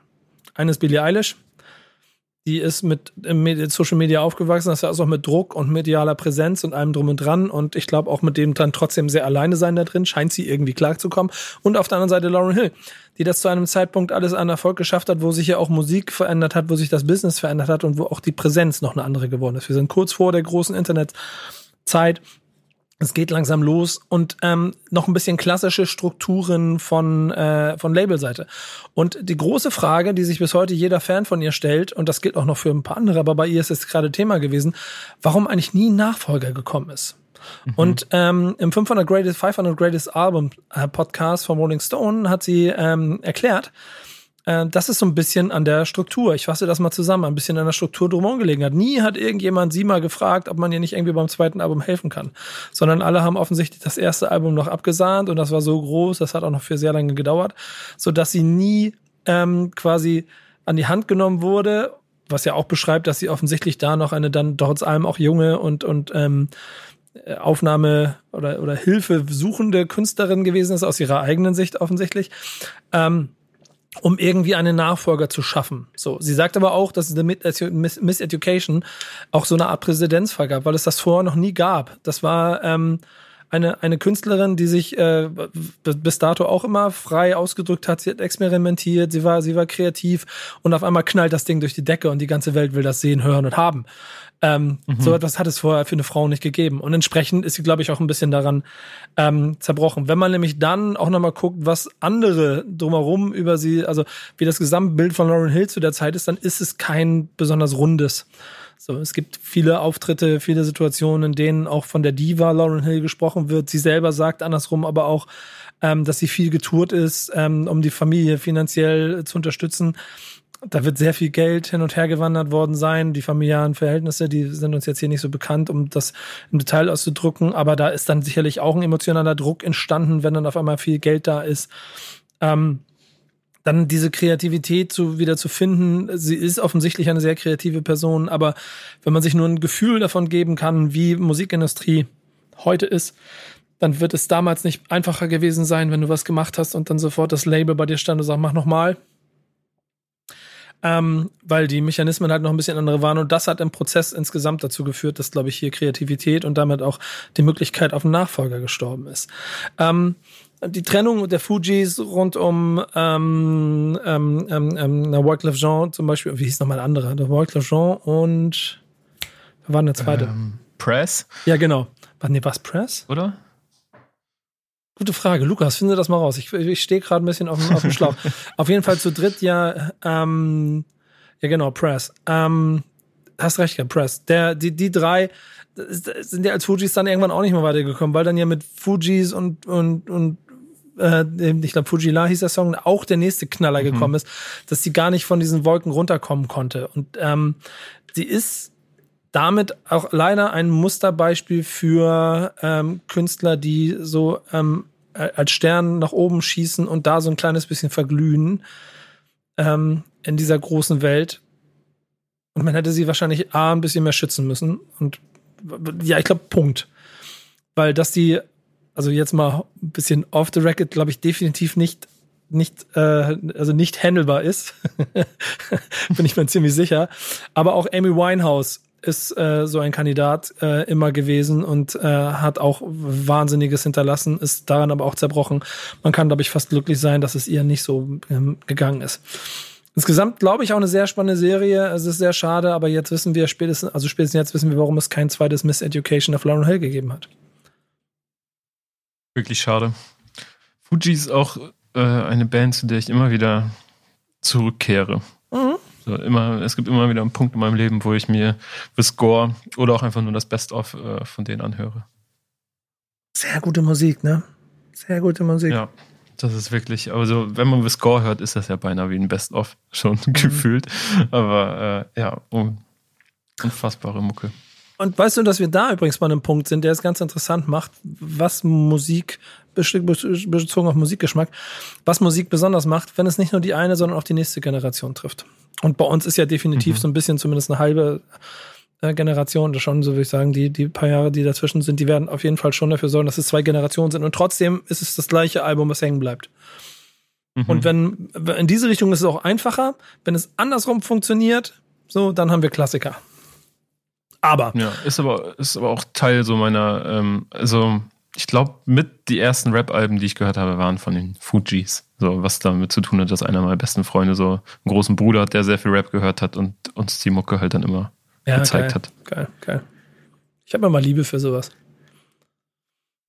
Eine ist Billie Eilish, die ist mit Social Media aufgewachsen, das heißt auch mit Druck und medialer Präsenz und allem drum und dran und ich glaube auch mit dem dann trotzdem sehr alleine sein da drin, scheint sie irgendwie klarzukommen. Und auf der anderen Seite Lauren Hill, die das zu einem Zeitpunkt alles an Erfolg geschafft hat, wo sich ja auch Musik verändert hat, wo sich das Business verändert hat und wo auch die Präsenz noch eine andere geworden ist. Wir sind kurz vor der großen Internetzeit es geht langsam los und ähm, noch ein bisschen klassische Strukturen von, äh, von Labelseite. Und die große Frage, die sich bis heute jeder Fan von ihr stellt, und das gilt auch noch für ein paar andere, aber bei ihr ist es gerade Thema gewesen, warum eigentlich nie ein Nachfolger gekommen ist. Mhm. Und ähm, im 500 Greatest, 500 Greatest Album äh, Podcast von Rolling Stone hat sie ähm, erklärt, äh, das ist so ein bisschen an der Struktur. Ich fasse das mal zusammen, ein bisschen an der Struktur drumherum gelegen hat. Nie hat irgendjemand sie mal gefragt, ob man ihr nicht irgendwie beim zweiten Album helfen kann. Sondern alle haben offensichtlich das erste Album noch abgesahnt und das war so groß, das hat auch noch für sehr lange gedauert, sodass sie nie ähm, quasi an die Hand genommen wurde, was ja auch beschreibt, dass sie offensichtlich da noch eine dann trotz allem auch junge und, und ähm, Aufnahme oder, oder Hilfe suchende Künstlerin gewesen ist, aus ihrer eigenen Sicht offensichtlich. Ähm, um irgendwie einen Nachfolger zu schaffen. So, sie sagt aber auch, dass es Miss, Miss Education auch so eine Art Präzedenzfall gab, weil es das vorher noch nie gab. Das war ähm, eine, eine Künstlerin, die sich äh, bis dato auch immer frei ausgedrückt hat. Sie hat experimentiert, sie war, sie war kreativ und auf einmal knallt das Ding durch die Decke und die ganze Welt will das sehen, hören und haben. Ähm, mhm. So etwas hat es vorher für eine Frau nicht gegeben. Und entsprechend ist sie, glaube ich, auch ein bisschen daran ähm, zerbrochen. Wenn man nämlich dann auch nochmal guckt, was andere drumherum über sie, also wie das Gesamtbild von Lauren Hill zu der Zeit ist, dann ist es kein besonders rundes. So, es gibt viele Auftritte, viele Situationen, in denen auch von der Diva Lauren Hill gesprochen wird. Sie selber sagt andersrum aber auch, ähm, dass sie viel getourt ist, ähm, um die Familie finanziell zu unterstützen da wird sehr viel Geld hin und her gewandert worden sein. Die familiären Verhältnisse, die sind uns jetzt hier nicht so bekannt, um das im Detail auszudrücken. Aber da ist dann sicherlich auch ein emotionaler Druck entstanden, wenn dann auf einmal viel Geld da ist. Ähm, dann diese Kreativität zu, wieder zu finden. Sie ist offensichtlich eine sehr kreative Person, aber wenn man sich nur ein Gefühl davon geben kann, wie Musikindustrie heute ist, dann wird es damals nicht einfacher gewesen sein, wenn du was gemacht hast und dann sofort das Label bei dir stand und sagt, mach nochmal ähm, weil die Mechanismen halt noch ein bisschen andere waren und das hat im Prozess insgesamt dazu geführt, dass, glaube ich, hier Kreativität und damit auch die Möglichkeit auf einen Nachfolger gestorben ist. Ähm, die Trennung der Fujis rund um ähm, ähm, ähm, ähm, Wyclef Jean zum Beispiel, wie hieß nochmal der andere? Der Wyclef Jean und wer war denn der zweite? Ähm, Press? Ja, genau. War, nee, was Press? Oder? Gute Frage. Lukas, finde das mal raus. Ich, ich stehe gerade ein bisschen auf dem, auf dem Schlauch. [LAUGHS] auf jeden Fall zu dritt ja, ähm, ja genau, Press. Ähm, hast recht, ja, Press. Der, die, die drei sind ja als Fujis dann irgendwann auch nicht mehr weitergekommen, weil dann ja mit Fujis und, und, und äh, ich glaube Fujila hieß der Song, auch der nächste Knaller mhm. gekommen ist, dass sie gar nicht von diesen Wolken runterkommen konnte. Und ähm, sie ist damit auch leider ein Musterbeispiel für ähm, Künstler, die so ähm, als Stern nach oben schießen und da so ein kleines bisschen verglühen ähm, in dieser großen Welt. Und man hätte sie wahrscheinlich A, ein bisschen mehr schützen müssen. Und ja, ich glaube, Punkt. Weil dass die, also jetzt mal ein bisschen off the record, glaube ich, definitiv nicht nicht, äh, also nicht handelbar ist. [LAUGHS] Bin ich mir ziemlich sicher. Aber auch Amy Winehouse ist äh, so ein Kandidat äh, immer gewesen und äh, hat auch Wahnsinniges hinterlassen, ist daran aber auch zerbrochen. Man kann, glaube ich, fast glücklich sein, dass es ihr nicht so ähm, gegangen ist. Insgesamt glaube ich auch eine sehr spannende Serie. Es ist sehr schade, aber jetzt wissen wir spätestens, also spätestens jetzt wissen wir, warum es kein zweites Miss Education of Lauren Hill gegeben hat. Wirklich schade. Fuji ist auch äh, eine Band, zu der ich immer wieder zurückkehre. So immer, es gibt immer wieder einen Punkt in meinem Leben, wo ich mir The Score oder auch einfach nur das Best-of äh, von denen anhöre. Sehr gute Musik, ne? Sehr gute Musik. Ja, das ist wirklich, also wenn man The Score hört, ist das ja beinahe wie ein Best-of schon mhm. [LAUGHS] gefühlt. Aber äh, ja, unfassbare Mucke. Und weißt du, dass wir da übrigens bei einem Punkt sind, der es ganz interessant macht, was Musik, bezogen auf Musikgeschmack, was Musik besonders macht, wenn es nicht nur die eine, sondern auch die nächste Generation trifft. Und bei uns ist ja definitiv mhm. so ein bisschen zumindest eine halbe äh, Generation, das schon, so würde ich sagen, die, die paar Jahre, die dazwischen sind, die werden auf jeden Fall schon dafür sorgen, dass es zwei Generationen sind. Und trotzdem ist es das gleiche Album, was hängen bleibt. Mhm. Und wenn, in diese Richtung ist es auch einfacher. Wenn es andersrum funktioniert, so, dann haben wir Klassiker. Aber. Ja, ist aber, ist aber auch Teil so meiner, ähm, also ich glaube, mit die ersten Rap-Alben, die ich gehört habe, waren von den Fujis. So, was damit zu tun hat, dass einer meiner besten Freunde so einen großen Bruder hat, der sehr viel Rap gehört hat und uns die Mucke halt dann immer ja, gezeigt geil, hat. Geil, geil. Ich habe immer Liebe für sowas.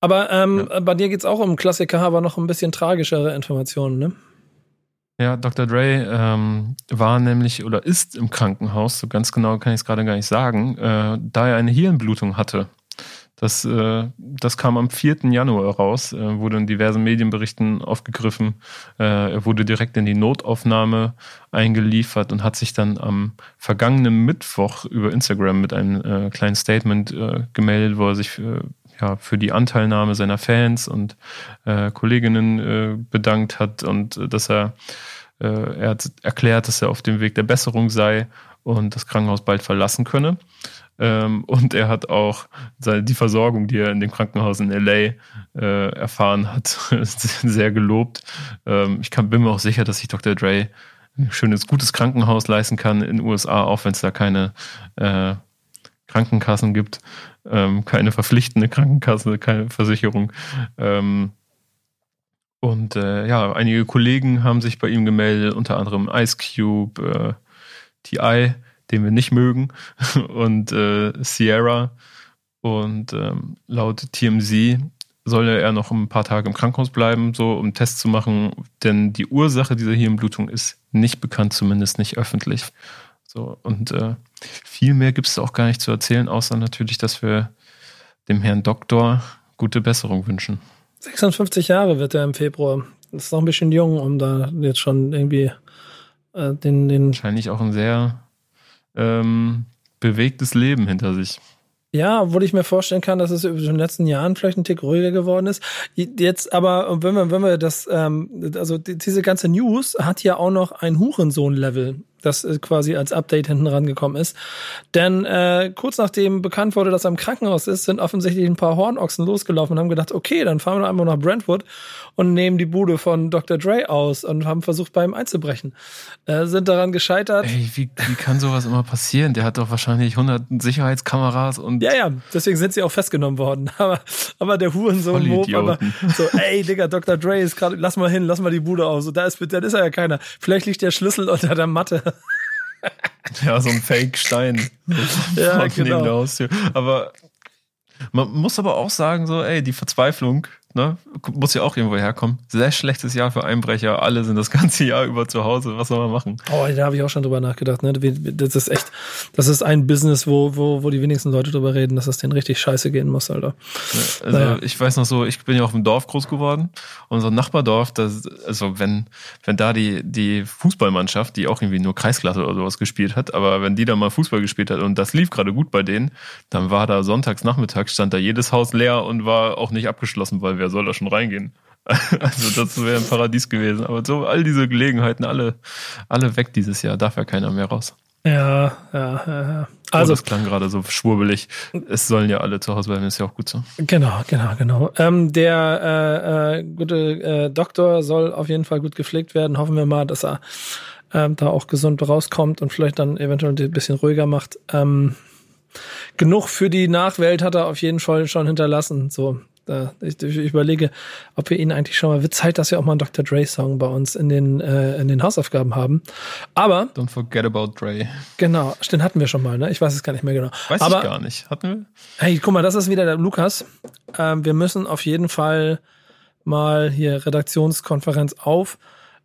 Aber ähm, ja. bei dir geht es auch um Klassiker, aber noch ein bisschen tragischere Informationen, ne? Ja, Dr. Dre ähm, war nämlich oder ist im Krankenhaus, so ganz genau kann ich es gerade gar nicht sagen, äh, da er eine Hirnblutung hatte. Das, äh, das kam am 4. Januar raus, äh, wurde in diversen Medienberichten aufgegriffen. Äh, er wurde direkt in die Notaufnahme eingeliefert und hat sich dann am vergangenen Mittwoch über Instagram mit einem äh, kleinen Statement äh, gemeldet, wo er sich ja, für die Anteilnahme seiner Fans und Kolleginnen bedankt hat und dass er, er hat erklärt, dass er auf dem Weg der Besserung sei und das Krankenhaus bald verlassen könne. Ähm, und er hat auch seine, die Versorgung, die er in dem Krankenhaus in LA äh, erfahren hat, [LAUGHS] sehr gelobt. Ähm, ich kann, bin mir auch sicher, dass sich Dr. Dre ein schönes, gutes Krankenhaus leisten kann in den USA, auch wenn es da keine äh, Krankenkassen gibt, ähm, keine verpflichtende Krankenkasse, keine Versicherung. Ähm, und äh, ja, einige Kollegen haben sich bei ihm gemeldet, unter anderem Ice Cube, äh, TI, den wir nicht mögen, [LAUGHS] und äh, Sierra. Und ähm, laut TMZ soll er noch ein paar Tage im Krankenhaus bleiben, so um einen Test zu machen, denn die Ursache dieser Hirnblutung ist nicht bekannt, zumindest nicht öffentlich. So, und äh, viel mehr gibt es auch gar nicht zu erzählen, außer natürlich, dass wir dem Herrn Doktor gute Besserung wünschen. 56 Jahre wird er im Februar. Das ist noch ein bisschen jung, um da jetzt schon irgendwie äh, den, den. Wahrscheinlich auch ein sehr ähm, bewegtes Leben hinter sich. Ja, obwohl ich mir vorstellen kann, dass es in den letzten Jahren vielleicht ein Tick ruhiger geworden ist. Jetzt aber, wenn wir, wenn wir das, ähm, also diese ganze News hat ja auch noch ein Hurensohn-Level das äh, quasi als Update hinten rangekommen ist. Denn äh, kurz nachdem bekannt wurde, dass er im Krankenhaus ist, sind offensichtlich ein paar Hornochsen losgelaufen und haben gedacht, okay, dann fahren wir einmal nach Brentwood und nehmen die Bude von Dr. Dre aus und haben versucht, bei ihm einzubrechen. Äh, sind daran gescheitert. Ey, wie, wie kann sowas immer passieren? Der hat doch wahrscheinlich 100 Sicherheitskameras und. Ja, ja, deswegen sind sie auch festgenommen worden. [LAUGHS] Aber, aber der Hurensohn Mob, aber [LAUGHS] so, ey, Digga, Dr. Dre ist gerade, lass mal hin, lass mal die Bude aus. So, da ist, da ist er ja keiner. Vielleicht liegt der Schlüssel unter der Matte. [LAUGHS] Ja, so ein Fake-Stein. [LAUGHS] ja, genau. Aber man muss aber auch sagen, so, ey, die Verzweiflung ne? Muss ja auch irgendwo herkommen. Sehr schlechtes Jahr für Einbrecher. Alle sind das ganze Jahr über zu Hause. Was soll man machen? Oh, da habe ich auch schon drüber nachgedacht. Ne? Das ist echt, das ist ein Business, wo, wo, wo die wenigsten Leute drüber reden, dass das denen richtig scheiße gehen muss, Alter. Also naja. ich weiß noch so, ich bin ja auf dem Dorf groß geworden. Unser Nachbardorf, das, also wenn, wenn da die, die Fußballmannschaft, die auch irgendwie nur Kreisklasse oder sowas gespielt hat, aber wenn die da mal Fußball gespielt hat und das lief gerade gut bei denen, dann war da sonntags Nachmittag stand da jedes Haus leer und war auch nicht abgeschlossen, weil wer soll da schon reingehen? [LAUGHS] Also das wäre ein Paradies gewesen. Aber so all diese Gelegenheiten, alle, alle weg dieses Jahr, darf ja keiner mehr raus. Ja, ja, ja. Also, oh, das klang gerade so schwurbelig. Es sollen ja alle zu Hause bleiben, ist ja auch gut so. Genau, genau, genau. Ähm, der äh, äh, gute äh, Doktor soll auf jeden Fall gut gepflegt werden. Hoffen wir mal, dass er ähm, da auch gesund rauskommt und vielleicht dann eventuell ein bisschen ruhiger macht. Ähm, genug für die Nachwelt hat er auf jeden Fall schon hinterlassen. So, da, ich, ich, überlege, ob wir ihn eigentlich schon mal, wird Zeit, dass wir auch mal einen Dr. Dre-Song bei uns in den, äh, in den Hausaufgaben haben. Aber. Don't forget about Dre. Genau, den hatten wir schon mal, ne? Ich weiß es gar nicht mehr genau. Weiß Aber, ich gar nicht. Hatten wir? Hey, guck mal, das ist wieder der Lukas. Ähm, wir müssen auf jeden Fall mal hier Redaktionskonferenz auf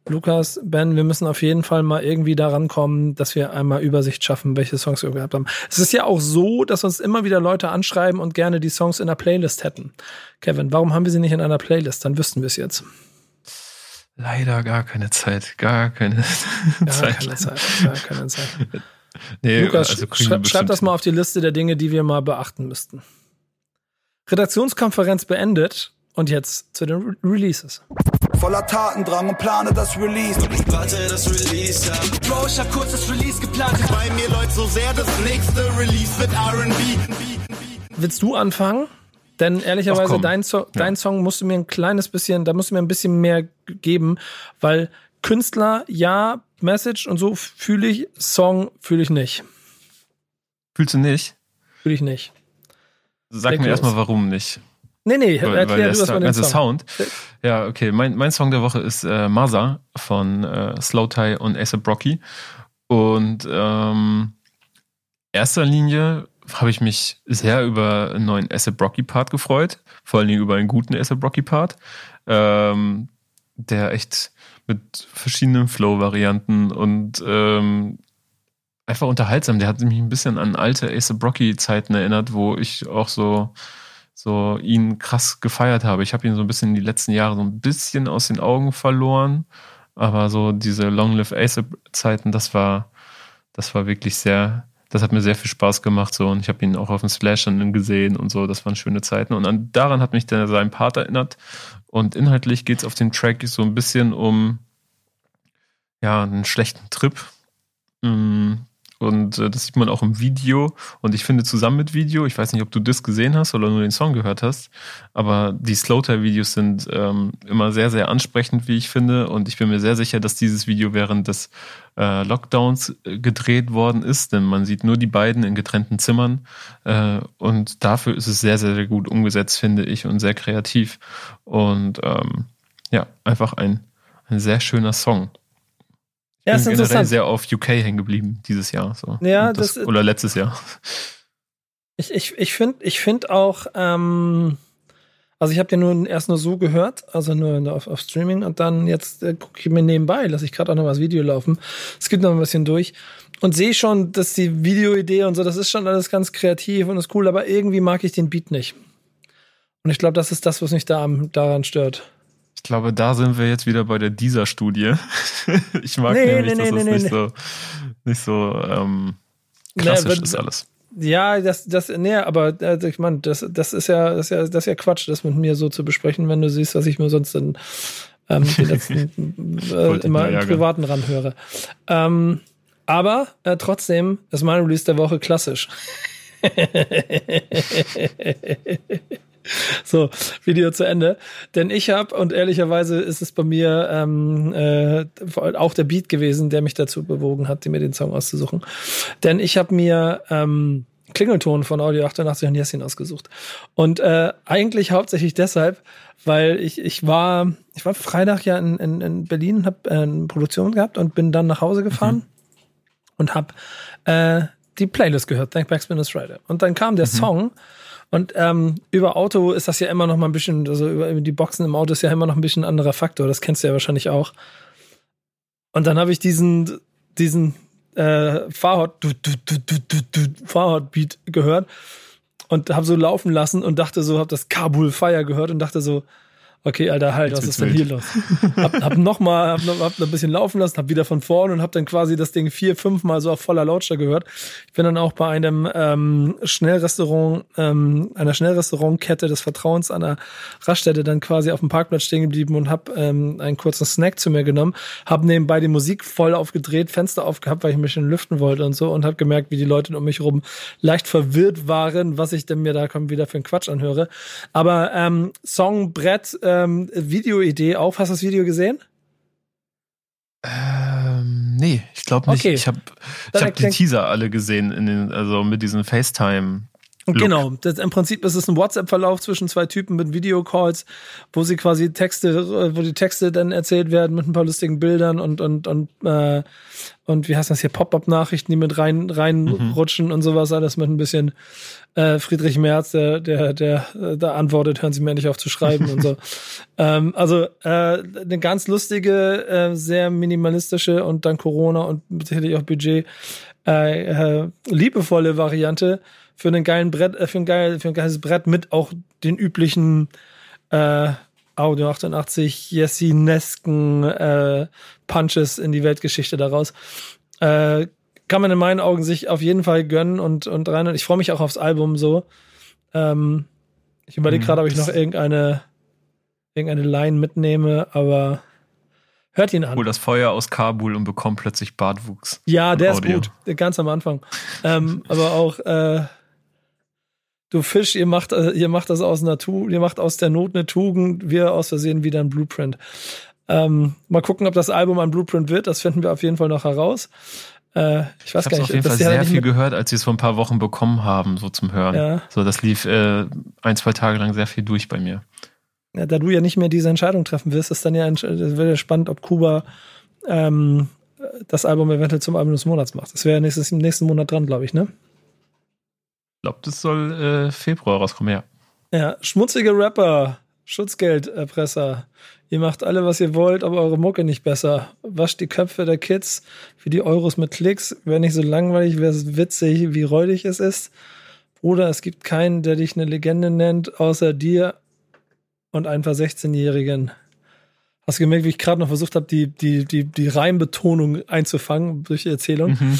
Lukas, Ben, wir müssen auf jeden Fall mal irgendwie daran kommen, dass wir einmal Übersicht schaffen, welche Songs wir gehabt haben. Es ist ja auch so, dass uns immer wieder Leute anschreiben und gerne die Songs in der Playlist hätten. Kevin, warum haben wir sie nicht in einer Playlist? Dann wüssten wir es jetzt. Leider gar keine Zeit. Gar keine [LAUGHS] gar Zeit. Keine Zeit. Gar keine Zeit. [LAUGHS] nee, Lukas, also schreib, schreib das mal auf die Liste der Dinge, die wir mal beachten müssten. Redaktionskonferenz beendet und jetzt zu den Re Releases. Voller Tatendrang und plane das Release. Warte, das Release ab. Bro, ich hab kurz das Release geplant. Bei mir läuft so sehr, das nächste Release wird R&B. Willst du anfangen? Denn ehrlicherweise, dein, so dein Song musst du mir ein kleines bisschen, da musst du mir ein bisschen mehr geben, weil Künstler, ja, Message und so fühle ich, Song fühle ich nicht. Fühlst du nicht? Fühle ich nicht. Sag Leg mir erstmal, warum nicht. Nee, nee, weil, erklär weil du das mal den Song. Sound. Ja, okay. Mein, mein Song der Woche ist äh, Maza von äh, Slow Tie und ASAP Rocky. Und ähm, erster Linie habe ich mich sehr über einen neuen ASAP Rocky Part gefreut. Vor allen Dingen über einen guten ASAP Rocky Part. Ähm, der echt mit verschiedenen Flow-Varianten und ähm, einfach unterhaltsam. Der hat mich ein bisschen an alte ASAP Rocky Zeiten erinnert, wo ich auch so so ihn krass gefeiert habe. Ich habe ihn so ein bisschen in die letzten Jahre so ein bisschen aus den Augen verloren. Aber so diese Long Live ASAP-Zeiten, das war, das war wirklich sehr, das hat mir sehr viel Spaß gemacht. So. Und ich habe ihn auch auf dem Splash dann gesehen und so. Das waren schöne Zeiten. Und an, daran hat mich der, sein Part erinnert. Und inhaltlich geht es auf dem Track so ein bisschen um ja, einen schlechten Trip. Und äh, das sieht man auch im Video. Und ich finde zusammen mit Video, ich weiß nicht, ob du das gesehen hast oder nur den Song gehört hast, aber die Slowtie-Videos sind ähm, immer sehr, sehr ansprechend, wie ich finde. Und ich bin mir sehr sicher, dass dieses Video während des äh, Lockdowns äh, gedreht worden ist, denn man sieht nur die beiden in getrennten Zimmern. Äh, und dafür ist es sehr, sehr, sehr gut umgesetzt, finde ich, und sehr kreativ. Und ähm, ja, einfach ein, ein sehr schöner Song. Ja, bin ist generell interessant. sehr auf UK hängen geblieben dieses Jahr. So. Ja, das, das- oder letztes Jahr. Ich, ich, ich finde ich find auch, ähm, also ich habe den nur erst nur so gehört, also nur auf, auf Streaming und dann jetzt äh, gucke ich mir nebenbei, lasse ich gerade auch noch mal das Video laufen. Es gibt noch ein bisschen durch und sehe schon, dass die Videoidee und so, das ist schon alles ganz kreativ und ist cool, aber irgendwie mag ich den Beat nicht. Und ich glaube, das ist das, was mich da daran stört. Ich glaube, da sind wir jetzt wieder bei der dieser-Studie. [LAUGHS] ich mag Nee, nämlich, nee, dass nee, es nee, nicht, nee. So, nicht so ähm, klassisch wenn- ist alles. Ja, das, das, nee, aber äh, ich meine, das, das ist ja, das ist ja, das ist ja Quatsch, das mit mir so zu besprechen, wenn du siehst, was ich mir sonst in ähm, die letzten [LAUGHS] äh, immer im. Privaten ranhöre. Ähm, aber äh, trotzdem ist mein Release der Woche klassisch. [LAUGHS] [LAUGHS] so, Video zu Ende. Denn ich habe, und ehrlicherweise ist es bei mir ähm, äh, auch der Beat gewesen, der mich dazu bewogen hat, mir den Song auszusuchen. Denn ich habe mir ähm, Klingelton von Audio 88 und Jessin ausgesucht. Und äh, eigentlich hauptsächlich deshalb, weil ich, ich war, ich war Freitag ja in, in, in Berlin, habe äh, eine Produktion gehabt und bin dann nach Hause gefahren und habe äh, die Playlist gehört, Thank Backspin is Friday. Und dann kam der Song und ähm, über Auto ist das ja immer noch mal ein bisschen, also über die Boxen im Auto ist ja immer noch ein bisschen ein anderer Faktor. Das kennst du ja wahrscheinlich auch. Und dann habe ich diesen, diesen äh, Fahrrad, du, du, du, du, du, du, Fahrrad-Beat gehört und habe so laufen lassen und dachte so, habe das Kabul Fire gehört und dachte so, okay, Alter, halt, Jetzt was ist denn hier los? hab, hab noch mal, hab, noch, hab noch ein bisschen laufen lassen, hab wieder von vorne und hab dann quasi das Ding vier, fünf Mal so auf voller Lautstärke gehört. Ich bin dann auch bei einem ähm, Schnellrestaurant, ähm, einer Schnellrestaurantkette des Vertrauens an der Raststätte dann quasi auf dem Parkplatz stehen geblieben und hab ähm, einen kurzen Snack zu mir genommen, hab nebenbei die Musik voll aufgedreht, Fenster aufgehabt, weil ich mich schön lüften wollte und so und hab gemerkt, wie die Leute um mich rum leicht verwirrt waren, was ich denn mir da komm, wieder für einen Quatsch anhöre. Aber ähm, Song, Brett, ähm, Videoidee auf. Hast du das Video gesehen? Ähm, nee, ich glaube nicht. Okay. Ich habe ich hab die Teaser alle gesehen, in den, also mit diesen FaceTime. Look. Genau, das, im Prinzip ist es ein WhatsApp-Verlauf zwischen zwei Typen mit Videocalls, wo sie quasi Texte, äh, wo die Texte dann erzählt werden mit ein paar lustigen Bildern und und und äh, und wie heißt das hier Pop-up-Nachrichten, die mit rein reinrutschen und sowas alles mit ein bisschen äh, Friedrich Merz, der der der äh, da antwortet, hören Sie mir nicht auf zu schreiben und so. [LAUGHS] ähm, also äh, eine ganz lustige, äh, sehr minimalistische und dann Corona und sicherlich auch Budget äh, äh, liebevolle Variante für einen geilen Brett, äh, für ein geil, für ein geiles Brett mit auch den üblichen äh, Audio 88 Jessi-nesken äh, Punches in die Weltgeschichte daraus. Äh, kann man in meinen Augen sich auf jeden Fall gönnen und, und rein. Und ich freue mich auch aufs Album so. Ähm, ich überlege Mhm, gerade, ob ich noch irgendeine, irgendeine Line mitnehme, aber hört ihn an. Hol das Feuer aus Kabul und bekomm plötzlich Bartwuchs. Ja, der ist Audio. gut, ganz am Anfang. ähm, aber auch, äh, du Fisch, ihr macht, äh, ihr macht das aus einer ihr macht aus der Not eine Tugend, wir aus Versehen wieder ein Blueprint. Ähm, mal gucken, ob das Album ein Blueprint wird, das finden wir auf jeden Fall noch heraus. Äh, ich weiß Ich gar habe nicht, auf jeden Fall sehr viel gehört, als sie es vor ein paar Wochen bekommen haben, so zum Hören. Ja. So, das lief äh, ein, zwei Tage lang sehr viel durch bei mir. ja, da du ja nicht mehr diese Entscheidung treffen wirst, ist dann ja, wird ja spannend, ob Kuba ähm, das Album eventuell zum Album des Monats macht. Das wäre ja nächstes, im nächsten Monat dran, glaube ich, ne? Ich glaube, das soll äh, Februar rauskommen, ja. Ja, schmutzige Rapper, Schutzgelderpresser. Ihr macht alle, was ihr wollt, aber eure Mucke nicht besser. Wascht die Köpfe der Kids wie die Euros mit Klicks. Wäre nicht so langweilig, wäre es witzig, wie räudig es ist. Bruder, es gibt keinen, der dich eine Legende nennt, außer dir und ein paar 16-Jährigen. Hast du gemerkt, wie ich gerade noch versucht habe, die, die, die, die Reimbetonung einzufangen durch die Erzählung? Mhm.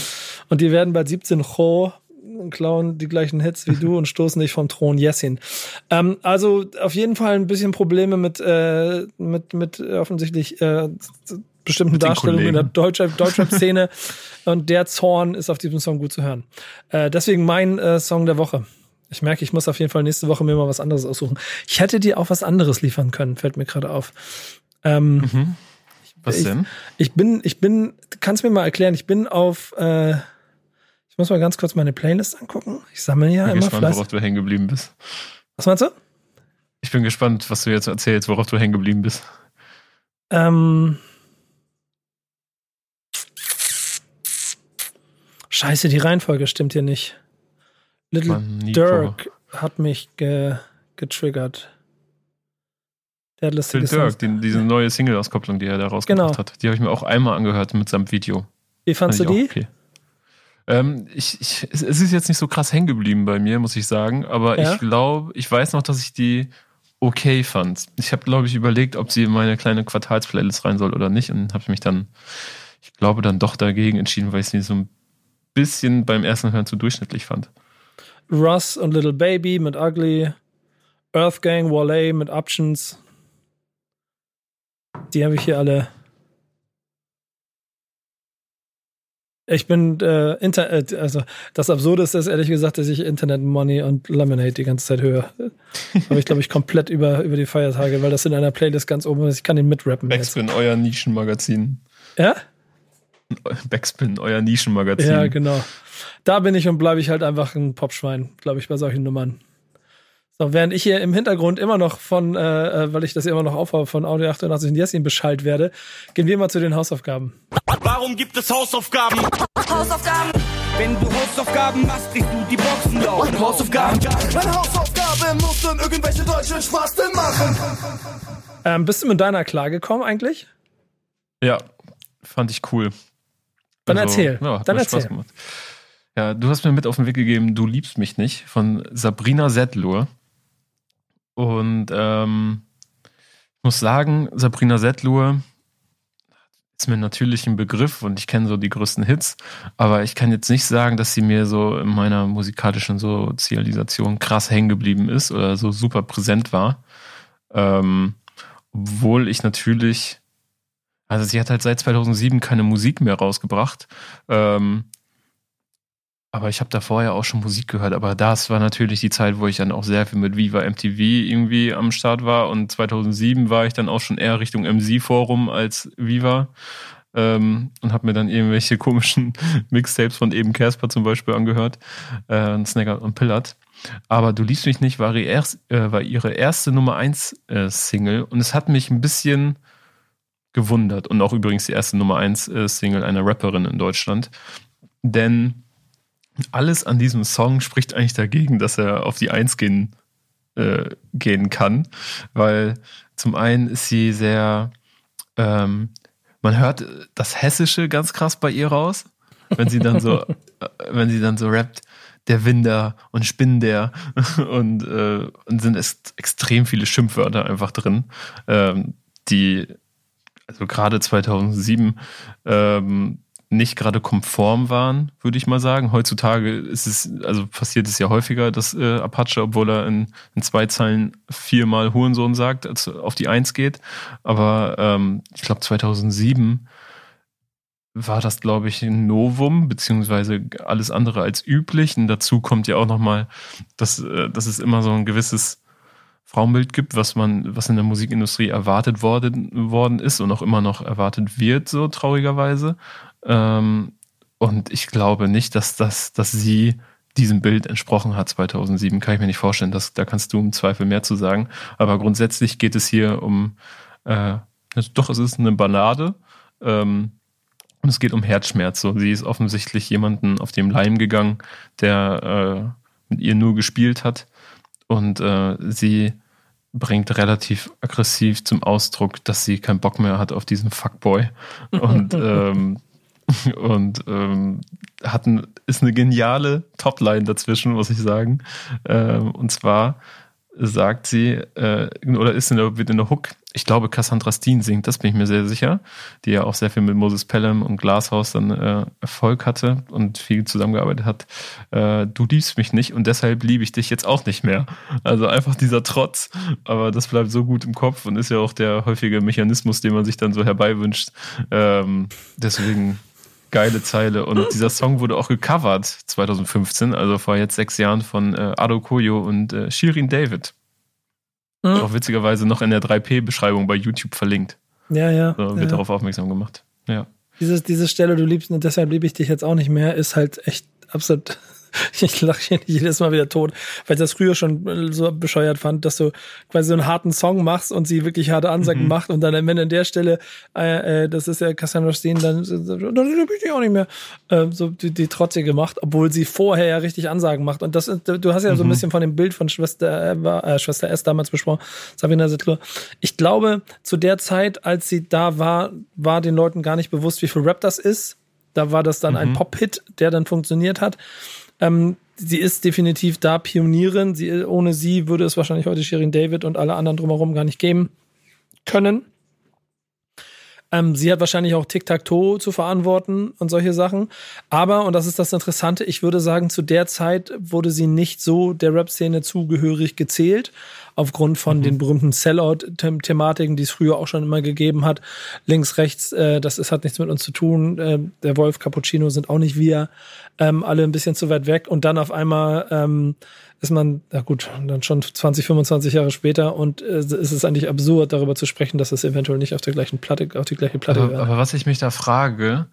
Und die werden bald 17 Cho und klauen die gleichen Hits wie du und stoßen dich vom Thron Jessin. Ähm, also auf jeden Fall ein bisschen Probleme mit, äh, mit, mit offensichtlich äh, bestimmten Mit Darstellungen in der Deutschrap-Szene. [LAUGHS] und der Zorn ist auf diesem Song gut zu hören. Äh, deswegen mein äh, Song der Woche. Ich merke, ich muss auf jeden Fall nächste Woche mir mal was anderes aussuchen. Ich hätte dir auch was anderes liefern können, fällt mir gerade auf. Ähm, Was ich, denn? Ich bin, ich bin, kannst mir mal erklären, ich bin auf, äh, ich muss mal ganz kurz meine Playlist angucken. Ich sammle ja Ich bin immer gespannt, fleißig. worauf du hängen geblieben bist. Was meinst du? Ich bin gespannt, was du jetzt erzählst, worauf du hängen geblieben bist. Ähm, Scheiße, die Reihenfolge stimmt hier nicht. Little Mann. Dirk hat mich ge getriggert. Der hat lustige Dirk, die, diese neue Single-Auskopplung, die er da rausgebracht Genau. hat. Die habe ich mir auch einmal angehört mitsamt Video. Wie fandst du Fand ich die? okay. Ähm, ich, ich, es ist jetzt nicht so krass hängen geblieben bei mir, muss ich sagen. Aber Ja? ich glaube, ich weiß noch, dass ich die okay fand. Ich habe, glaube ich, überlegt, ob sie in meine kleine Quartalsplaylist rein soll oder nicht. Und habe mich dann, ich glaube, dann doch dagegen entschieden, weil ich sie so ein bisschen beim ersten Hören zu durchschnittlich fand. Russ und Little Baby mit Ugly. Earth Gang, Wale mit Options. Die habe ich hier alle. Ich bin äh, Inter äh, also das Absurde ist das ehrlich gesagt, dass ich Internet Money und Lemonade die ganze Zeit höre. Aber ich glaube ich komplett über über die Feiertage, weil das in einer Playlist ganz oben ist. Ich kann den mitrappen. Jetzt. Backspin, euer Nischenmagazin. Ja? Backspin, euer Nischenmagazin. Ja, genau. Da bin ich und bleibe ich halt einfach ein Popschwein, glaube ich, bei solchen Nummern. So, während ich hier im Hintergrund immer noch von, äh, äh, weil ich das immer noch aufhabe, von Audio 88 und Jessin beschallt werde, gehen wir mal zu den Hausaufgaben. Warum gibt es Hausaufgaben? Hausaufgaben. Wenn du Hausaufgaben machst, kriegst du die Boxen laut. Hausaufgaben. Meine Hausaufgabe muss dann irgendwelche deutschen Spasten machen. Ähm, bist du mit deiner klargekommen eigentlich? Ja, fand ich cool. Dann erzähl. Ja, Dann erzähl. Ja, du hast mir mit auf den Weg gegeben, Du liebst mich nicht, von Sabrina Settlur. Und ähm, ich muss sagen, Sabrina Settlur ist mir natürlich ein Begriff und ich kenne so die größten Hits, aber ich kann jetzt nicht sagen, dass sie mir so in meiner musikalischen Sozialisation krass hängen geblieben ist oder so super präsent war. Ähm, obwohl ich natürlich also sie hat halt seit 2007 keine Musik mehr rausgebracht. Ähm, aber ich habe da vorher auch schon Musik gehört. Aber das war natürlich die Zeit, wo ich dann auch sehr viel mit Viva MTV irgendwie am Start war. Und 2007 war ich dann auch schon eher Richtung MC-Forum als Viva. Ähm, und habe mir dann irgendwelche [LAUGHS] komischen Mixtapes von eben Casper zum Beispiel angehört. Äh, und Snagger und Pillard. Aber Du liebst mich nicht war, ihre erst, äh, war ihre erste Nummer 1 äh, Single. Und es hat mich ein bisschen gewundert und auch übrigens die erste Nummer 1 äh, Single einer Rapperin in Deutschland. Denn alles an diesem Song spricht eigentlich dagegen, dass er auf die 1 gehen, äh, gehen kann, weil zum einen ist sie sehr, ähm, man hört das Hessische ganz krass bei ihr raus, wenn sie dann so, [LAUGHS] äh, wenn sie dann so rappt, der Winder und Spinnder [LAUGHS] und, äh, und sind ex extrem viele Schimpfwörter einfach drin, ähm, die also gerade 2007 ähm, nicht gerade konform waren, würde ich mal sagen. Heutzutage ist es, also passiert es ja häufiger, dass äh, Apache, obwohl er in, in zwei Zeilen viermal Hurensohn sagt, als auf die Eins geht. Aber ähm, ich glaube 2007 war das, glaube ich, ein Novum, beziehungsweise alles andere als üblich. Und dazu kommt ja auch nochmal, dass, äh, dass es immer so ein gewisses Frauenbild gibt, was man, was in der Musikindustrie erwartet worden, worden ist und auch immer noch erwartet wird, so traurigerweise. Ähm, und ich glaube nicht, dass das, dass sie diesem Bild entsprochen hat 2007. Kann ich mir nicht vorstellen. dass da kannst du im Zweifel mehr zu sagen. Aber grundsätzlich geht es hier um, äh, doch, es ist eine Ballade. Ähm, und es geht um Herzschmerz. So, sie ist offensichtlich jemanden auf dem Leim gegangen, der äh, mit ihr nur gespielt hat. Und äh, sie bringt relativ aggressiv zum Ausdruck, dass sie keinen Bock mehr hat auf diesen Fuckboy. Und [LAUGHS] ähm, [LAUGHS] und ähm, hatten, ist eine geniale Topline dazwischen, muss ich sagen. Ähm, und zwar sagt sie, äh, oder ist in der, wird in der Hook, ich glaube, Cassandra Steen singt, das bin ich mir sehr sicher, die ja auch sehr viel mit Moses Pelham und Glasshouse dann äh, Erfolg hatte und viel zusammengearbeitet hat. Äh, du liebst mich nicht und deshalb liebe ich dich jetzt auch nicht mehr. Also einfach dieser Trotz, aber das bleibt so gut im Kopf und ist ja auch der häufige Mechanismus, den man sich dann so herbeiwünscht. Ähm, deswegen geile Zeile. Und [LAUGHS] dieser Song wurde auch gecovert 2015, also vor jetzt sechs Jahren von äh, Ado Koyo und äh, Shirin David. Mhm. Auch witzigerweise noch in der 3P-Beschreibung bei YouTube verlinkt. Ja, ja. So wird ja. darauf aufmerksam gemacht. Ja. Dieses, diese Stelle, du liebst und deshalb liebe ich dich jetzt auch nicht mehr, ist halt echt absolut [LAUGHS] ich lache hier jedes Mal wieder tot, weil ich das früher schon so bescheuert fand, dass du quasi so einen harten Song machst und sie wirklich harte Ansagen mhm. macht und dann am Ende an der Stelle, äh, äh, das ist ja Cassandra Steen, dann, dann liebe ich auch nicht mehr, äh, so die, die trotzige macht, obwohl sie vorher ja richtig Ansagen macht. Und das, du hast ja mhm. so ein mhm. bisschen von dem Bild von Schwester, äh, Schwester S damals besprochen, Sabina Sittler. Ich glaube, zu der Zeit, als sie da war, war den Leuten gar nicht bewusst, wie viel Rap das ist. Da war das dann mhm. ein Pop-Hit, der dann funktioniert hat. Ähm, sie ist definitiv da Pionierin. Sie, ohne sie würde es wahrscheinlich heute Shirin David und alle anderen drumherum gar nicht geben können. Ähm, sie hat wahrscheinlich auch Tic-Tac-Toe zu verantworten und solche Sachen. Aber, und das ist das Interessante, ich würde sagen, zu der Zeit wurde sie nicht so der Rap-Szene zugehörig gezählt aufgrund von mhm. den berühmten Sellout-Thematiken, die es früher auch schon immer gegeben hat. Links, rechts, äh, das ist, hat nichts mit uns zu tun. Äh, der Wolf, Cappuccino sind auch nicht wir. Ähm, alle ein bisschen zu weit weg. Und dann auf einmal ähm, ist man, na gut, dann schon 20, 25 Jahre später und äh, ist es eigentlich absurd, darüber zu sprechen, dass es eventuell nicht auf der gleichen Platte, auf die gleiche Platte aber, wäre. Aber was ich mich da frage,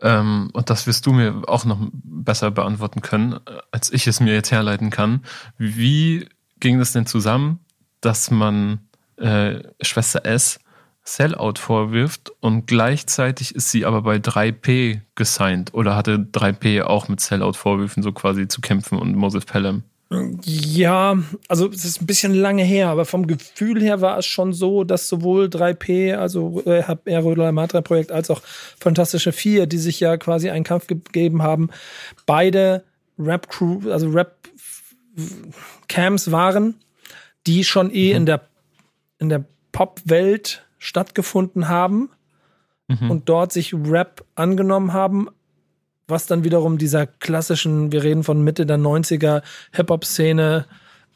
ähm, und das wirst du mir auch noch besser beantworten können, als ich es mir jetzt herleiten kann. Wie ging das denn zusammen, dass man äh, Schwester S Sellout vorwirft und gleichzeitig ist sie aber bei 3P gesigned oder hatte 3P auch mit Sellout-Vorwürfen so quasi zu kämpfen und Moses Pelham? Ja, also es ist ein bisschen lange her, aber vom Gefühl her war es schon so, dass sowohl 3P, also äh, Rödler Matra Projekt, als auch Fantastische Vier, die sich ja quasi einen Kampf gegeben haben, beide Rap Crew, also Rap Camps waren, die schon eh mhm. in der, in der Pop-Welt stattgefunden haben mhm. und dort sich Rap angenommen haben, was dann wiederum dieser klassischen, wir reden von Mitte der 90er Hip-Hop-Szene,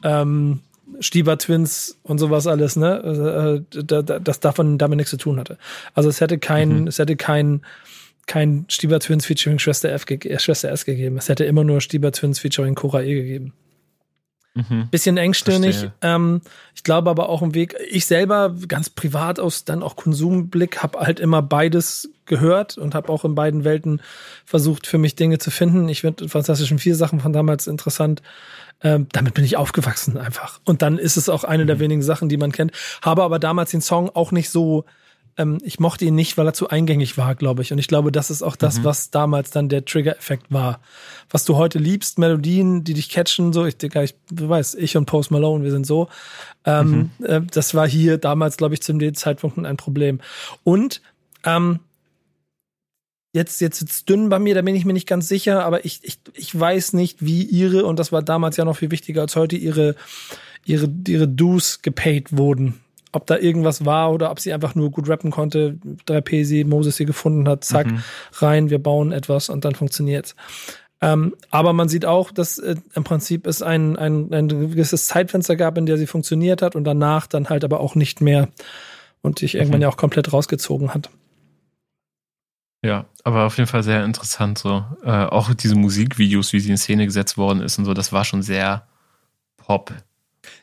ähm, Stieber Twins und sowas alles, ne? Äh, das davon damit nichts zu tun hatte. Also es hätte kein, mhm. es hätte kein, kein Stieber Twins featuring Schwester F, Schwester S gegeben. Es hätte immer nur Stieber Twins featuring Cora E gegeben. Mhm. Bisschen engstirnig. Ähm, ich glaube aber auch im Weg. Ich selber, ganz privat aus dann auch Konsumblick, habe halt immer beides gehört und habe auch in beiden Welten versucht, für mich Dinge zu finden. Ich finde Fantastischen Vier Sachen von damals interessant. Ähm, damit bin ich aufgewachsen einfach. Und dann ist es auch eine mhm. der wenigen Sachen, die man kennt. Habe aber damals den Song auch nicht so ähm, ich mochte ihn nicht, weil er zu eingängig war, glaube ich. Und ich glaube, das ist auch das, mhm. was damals dann der Trigger-Effekt war. Was du heute liebst, Melodien, die dich catchen, so, ich denke, ich du weißt, ich und Post Malone, wir sind so. Ähm, mhm. äh, das war hier damals, glaube ich, zu dem Zeitpunkt ein Problem. Und ähm, jetzt jetzt sitzt dünn bei mir, da bin ich mir nicht ganz sicher, aber ich, ich, ich weiß nicht, wie ihre, und das war damals ja noch viel wichtiger als heute, ihre, ihre, ihre Dues gepaid wurden ob da irgendwas war oder ob sie einfach nur gut rappen konnte. 3P sie, Moses sie gefunden hat, zack, mhm. rein, wir bauen etwas und dann funktioniert's. Ähm, aber man sieht auch, dass äh, im Prinzip es ein, ein, ein gewisses Zeitfenster gab, in der sie funktioniert hat und danach dann halt aber auch nicht mehr und sich irgendwann mhm. ja auch komplett rausgezogen hat. Ja, aber auf jeden Fall sehr interessant so. Äh, auch diese Musikvideos, wie sie in Szene gesetzt worden ist und so, das war schon sehr Pop.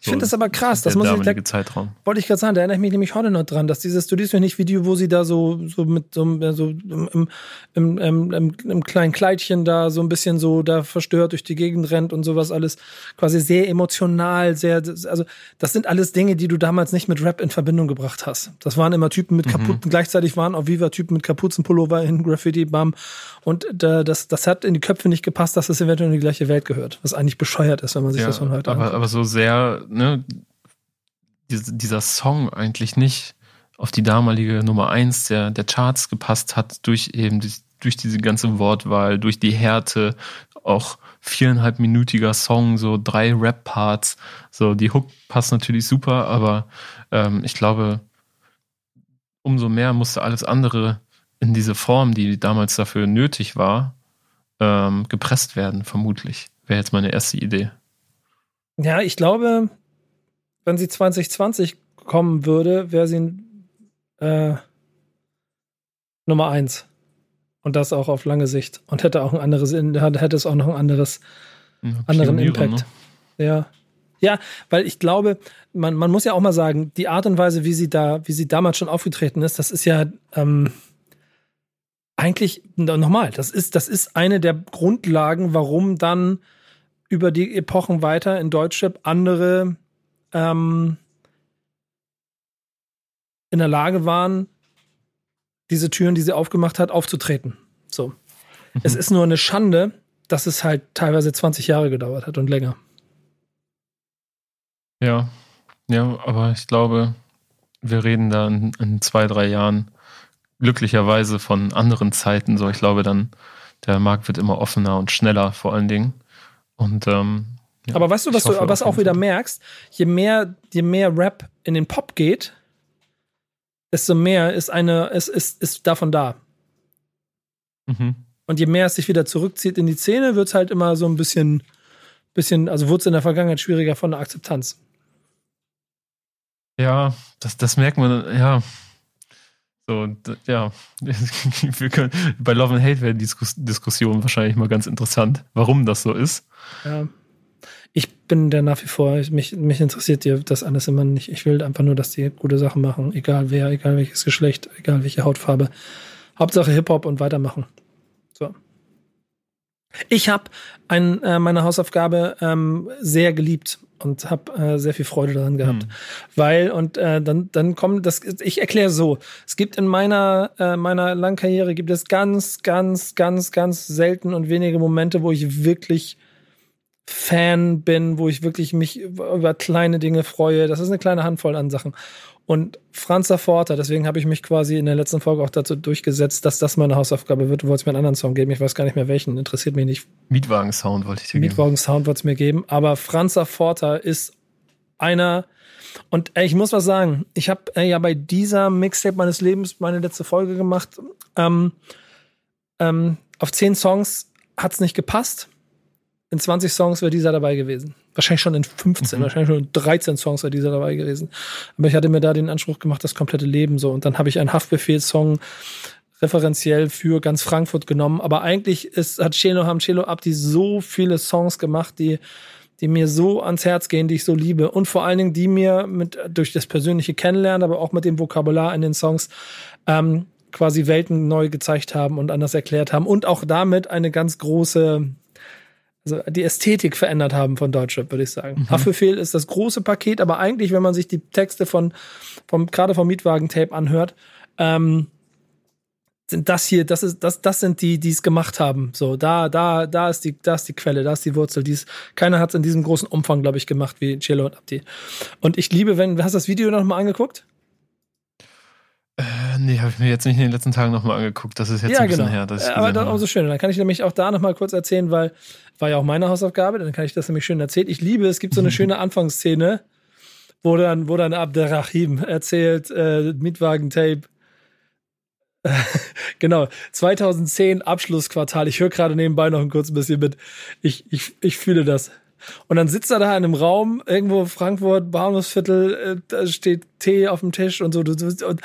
Ich finde das aber krass. Das muss ich, da, Zeitraum. Wollte ich gerade sagen, da erinnere ich mich nämlich heute noch dran, dass dieses, du siehst mir nicht Video, wo sie da so, so mit so, so im, im, im, im, kleinen Kleidchen da so ein bisschen so da verstört durch die Gegend rennt und sowas alles quasi sehr emotional, sehr, also das sind alles Dinge, die du damals nicht mit Rap in Verbindung gebracht hast. Das waren immer Typen mit kaputten, mhm. gleichzeitig waren auch Viva Typen mit Kapuzenpullover in Graffiti, bam. Und äh, das, das hat in die Köpfe nicht gepasst, dass es eventuell in die gleiche Welt gehört, was eigentlich bescheuert ist, wenn man sich ja, das von heute aber, anguckt. Aber so sehr ne, dieser Song eigentlich nicht auf die damalige Nummer eins der, der Charts gepasst hat, durch eben die, durch diese ganze Wortwahl, durch die Härte, auch viereinhalbminütiger Song, so drei Rap-Parts. So, die Hook passt natürlich super, aber ähm, ich glaube, umso mehr musste alles andere in diese Form, die damals dafür nötig war, ähm, gepresst werden, vermutlich. Wäre jetzt meine erste Idee. Ja, ich glaube, wenn sie 2020 kommen würde, wäre sie äh, Nummer eins. Und das auch auf lange Sicht. Und hätte auch ein anderes, hätte es auch noch ein anderes, ja, anderen Impact. Ne? Ja. Ja, weil ich glaube, man, man muss ja auch mal sagen, die Art und Weise, wie sie da, wie sie damals schon aufgetreten ist, das ist ja ähm, eigentlich nochmal, das ist, das ist eine der Grundlagen, warum dann über die Epochen weiter in Deutschrap andere ähm, in der Lage waren, diese Türen, die sie aufgemacht hat, aufzutreten. So. Mhm. Es ist nur eine Schande, dass es halt teilweise 20 Jahre gedauert hat und länger. Ja, ja, aber ich glaube, wir reden da in, in zwei, drei Jahren glücklicherweise von anderen Zeiten. So, ich glaube dann, der Markt wird immer offener und schneller vor allen Dingen. Und ähm, ja, aber weißt du, was du was auch wieder merkst? Je mehr, je mehr Rap in den Pop geht, desto mehr ist eine, ist, ist, ist davon da. Mhm. Und je mehr es sich wieder zurückzieht in die Szene, wird es halt immer so ein bisschen, bisschen, also wurde es in der Vergangenheit schwieriger von der Akzeptanz. Ja, das, das merkt man, ja. So, ja, [LAUGHS] wir können, bei Love and Hate wäre die Diskussion wahrscheinlich mal ganz interessant, warum das so ist. Ja. Ich bin der nach wie vor, mich, mich interessiert dir das alles immer nicht. Ich will einfach nur, dass die gute Sachen machen, egal wer, egal welches Geschlecht, egal welche Hautfarbe. Hauptsache Hip-Hop und weitermachen. So. Ich habe äh, meine Hausaufgabe ähm, sehr geliebt und habe äh, sehr viel Freude daran gehabt, hm. weil und äh, dann dann kommt das ich erkläre so, es gibt in meiner äh, meiner langen Karriere gibt es ganz ganz ganz ganz selten und wenige Momente, wo ich wirklich Fan bin, wo ich wirklich mich über kleine Dinge freue. Das ist eine kleine Handvoll an Sachen. Und Franz Forter, deswegen habe ich mich quasi in der letzten Folge auch dazu durchgesetzt, dass das meine Hausaufgabe wird. Du wolltest mir einen anderen Song geben, ich weiß gar nicht mehr welchen, interessiert mich nicht. Mietwagen-Sound wollte ich dir geben. Mietwagen-Sound wollte es mir geben, aber Franz Forter ist einer, und ey, ich muss was sagen, ich habe ja bei dieser Mixtape meines Lebens meine letzte Folge gemacht. Ähm, ähm, auf zehn Songs hat's nicht gepasst. In 20 Songs wäre dieser dabei gewesen. Wahrscheinlich schon in 15, mhm. wahrscheinlich schon in 13 Songs war dieser dabei gewesen. Aber ich hatte mir da den Anspruch gemacht, das komplette Leben so. Und dann habe ich einen Haftbefehl-Song referenziell für ganz Frankfurt genommen. Aber eigentlich ist, hat Chelo, haben Chelo Abdi so viele Songs gemacht, die, die mir so ans Herz gehen, die ich so liebe. Und vor allen Dingen, die mir mit, durch das persönliche Kennenlernen, aber auch mit dem Vokabular in den Songs, ähm, quasi Welten neu gezeigt haben und anders erklärt haben und auch damit eine ganz große also die Ästhetik verändert haben von Deutschrap, würde ich sagen. Mhm. Haftbefehl ist das große Paket, aber eigentlich, wenn man sich die Texte von, vom, gerade vom Mietwagen-Tape anhört, ähm, sind das hier, das ist, das, das sind die, die es gemacht haben. So, da, da, da ist die, da ist die Quelle, da ist die Wurzel. Dies, keiner hat es in diesem großen Umfang, glaube ich, gemacht wie Cello und Abdi. Und ich liebe, wenn, hast du das Video noch mal angeguckt? Äh, nee, habe ich mir jetzt nicht in den letzten Tagen nochmal angeguckt. Das ist jetzt ja, ein bisschen genau. her. Dass ich Aber dann umso schöner. Dann kann ich nämlich auch da nochmal kurz erzählen, weil war ja auch meine Hausaufgabe, dann kann ich das nämlich schön erzählen. Ich liebe, es gibt so eine [LAUGHS] schöne Anfangsszene, wo dann, wo dann Abderrahim erzählt, äh, Mietwagen-Tape. [LAUGHS] genau, 2010 Abschlussquartal. Ich höre gerade nebenbei noch ein kurz bisschen mit. Ich, ich, ich fühle das. Und dann sitzt er da in einem Raum, irgendwo Frankfurt, Bahnhofsviertel, äh, da steht Tee auf dem Tisch und so. Und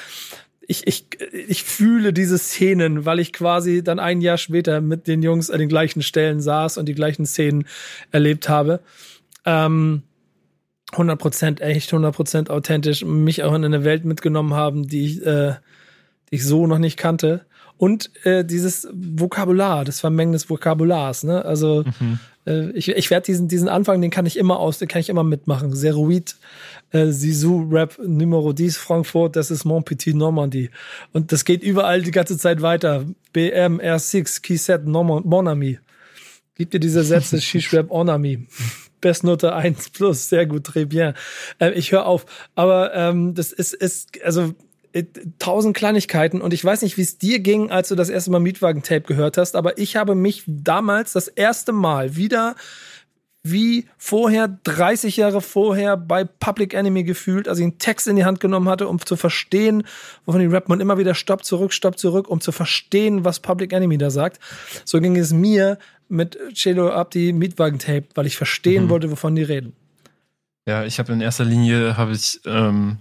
ich, ich, ich fühle diese Szenen, weil ich quasi dann ein Jahr später mit den Jungs an den gleichen Stellen saß und die gleichen Szenen erlebt habe. Ähm, 100% echt, 100% authentisch, mich auch in eine Welt mitgenommen haben, die ich, äh, die ich so noch nicht kannte. Und äh, dieses Vokabular, das Vermengen des Vokabulars, ne? Also mhm. Äh, ich, ich werde diesen, diesen Anfang, den kann ich immer aus, den kann ich immer mitmachen. Zeroid, äh, Sisu Rap Numero 10 Frankfurt, das ist Mon Petit Normandie. Und das geht überall die ganze Zeit weiter. BM, R6, Keyset, Mon Ami. Gibt dir diese Sätze, [LAUGHS] Shish Rap Onami. [LAUGHS] Bestnote 1 plus, sehr gut, très bien. Äh, ich höre auf. Aber ähm, das ist, ist, also tausend Kleinigkeiten und ich weiß nicht, wie es dir ging, als du das erste Mal Mietwagen-Tape gehört hast, aber ich habe mich damals das erste Mal wieder wie vorher, 30 Jahre vorher bei Public Enemy gefühlt, als ich einen Text in die Hand genommen hatte, um zu verstehen, wovon die und immer wieder Stopp zurück, Stopp zurück, um zu verstehen, was Public Enemy da sagt. So ging es mir mit Cello Abdi Mietwagen-Tape, weil ich verstehen mhm. wollte, wovon die reden. Ja, ich habe in erster Linie habe ich ähm,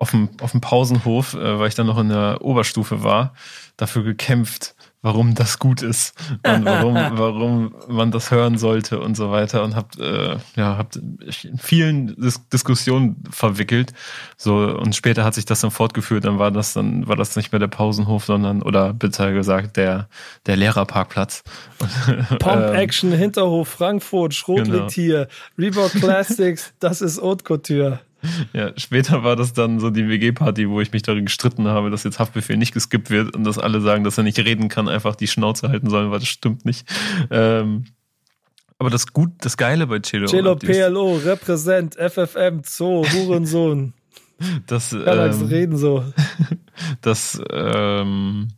auf dem auf dem Pausenhof, äh, weil ich dann noch in der Oberstufe war, dafür gekämpft, warum das gut ist [LAUGHS] und warum, warum man das hören sollte und so weiter und habt äh, ja habt in vielen Dis Diskussionen verwickelt. So und später hat sich das dann fortgeführt dann war das dann war das nicht mehr der Pausenhof sondern oder bitte gesagt der der Lehrerparkplatz. [LAUGHS] Pump ähm, Action Hinterhof Frankfurt Schrotliktier genau. Reebok Classics das ist Haute Couture [LAUGHS] Ja, später war das dann so die WG-Party, wo ich mich darin gestritten habe, dass jetzt Haftbefehl nicht geskippt wird und dass alle sagen, dass er nicht reden kann, einfach die Schnauze halten sollen, weil das stimmt nicht. Ähm, aber das gut, das Geile bei Celo. Celo PLO, Repräsent, FFM, Zoo, Hurensohn. [LAUGHS] das, ähm, reden so. [LAUGHS] Das, ähm,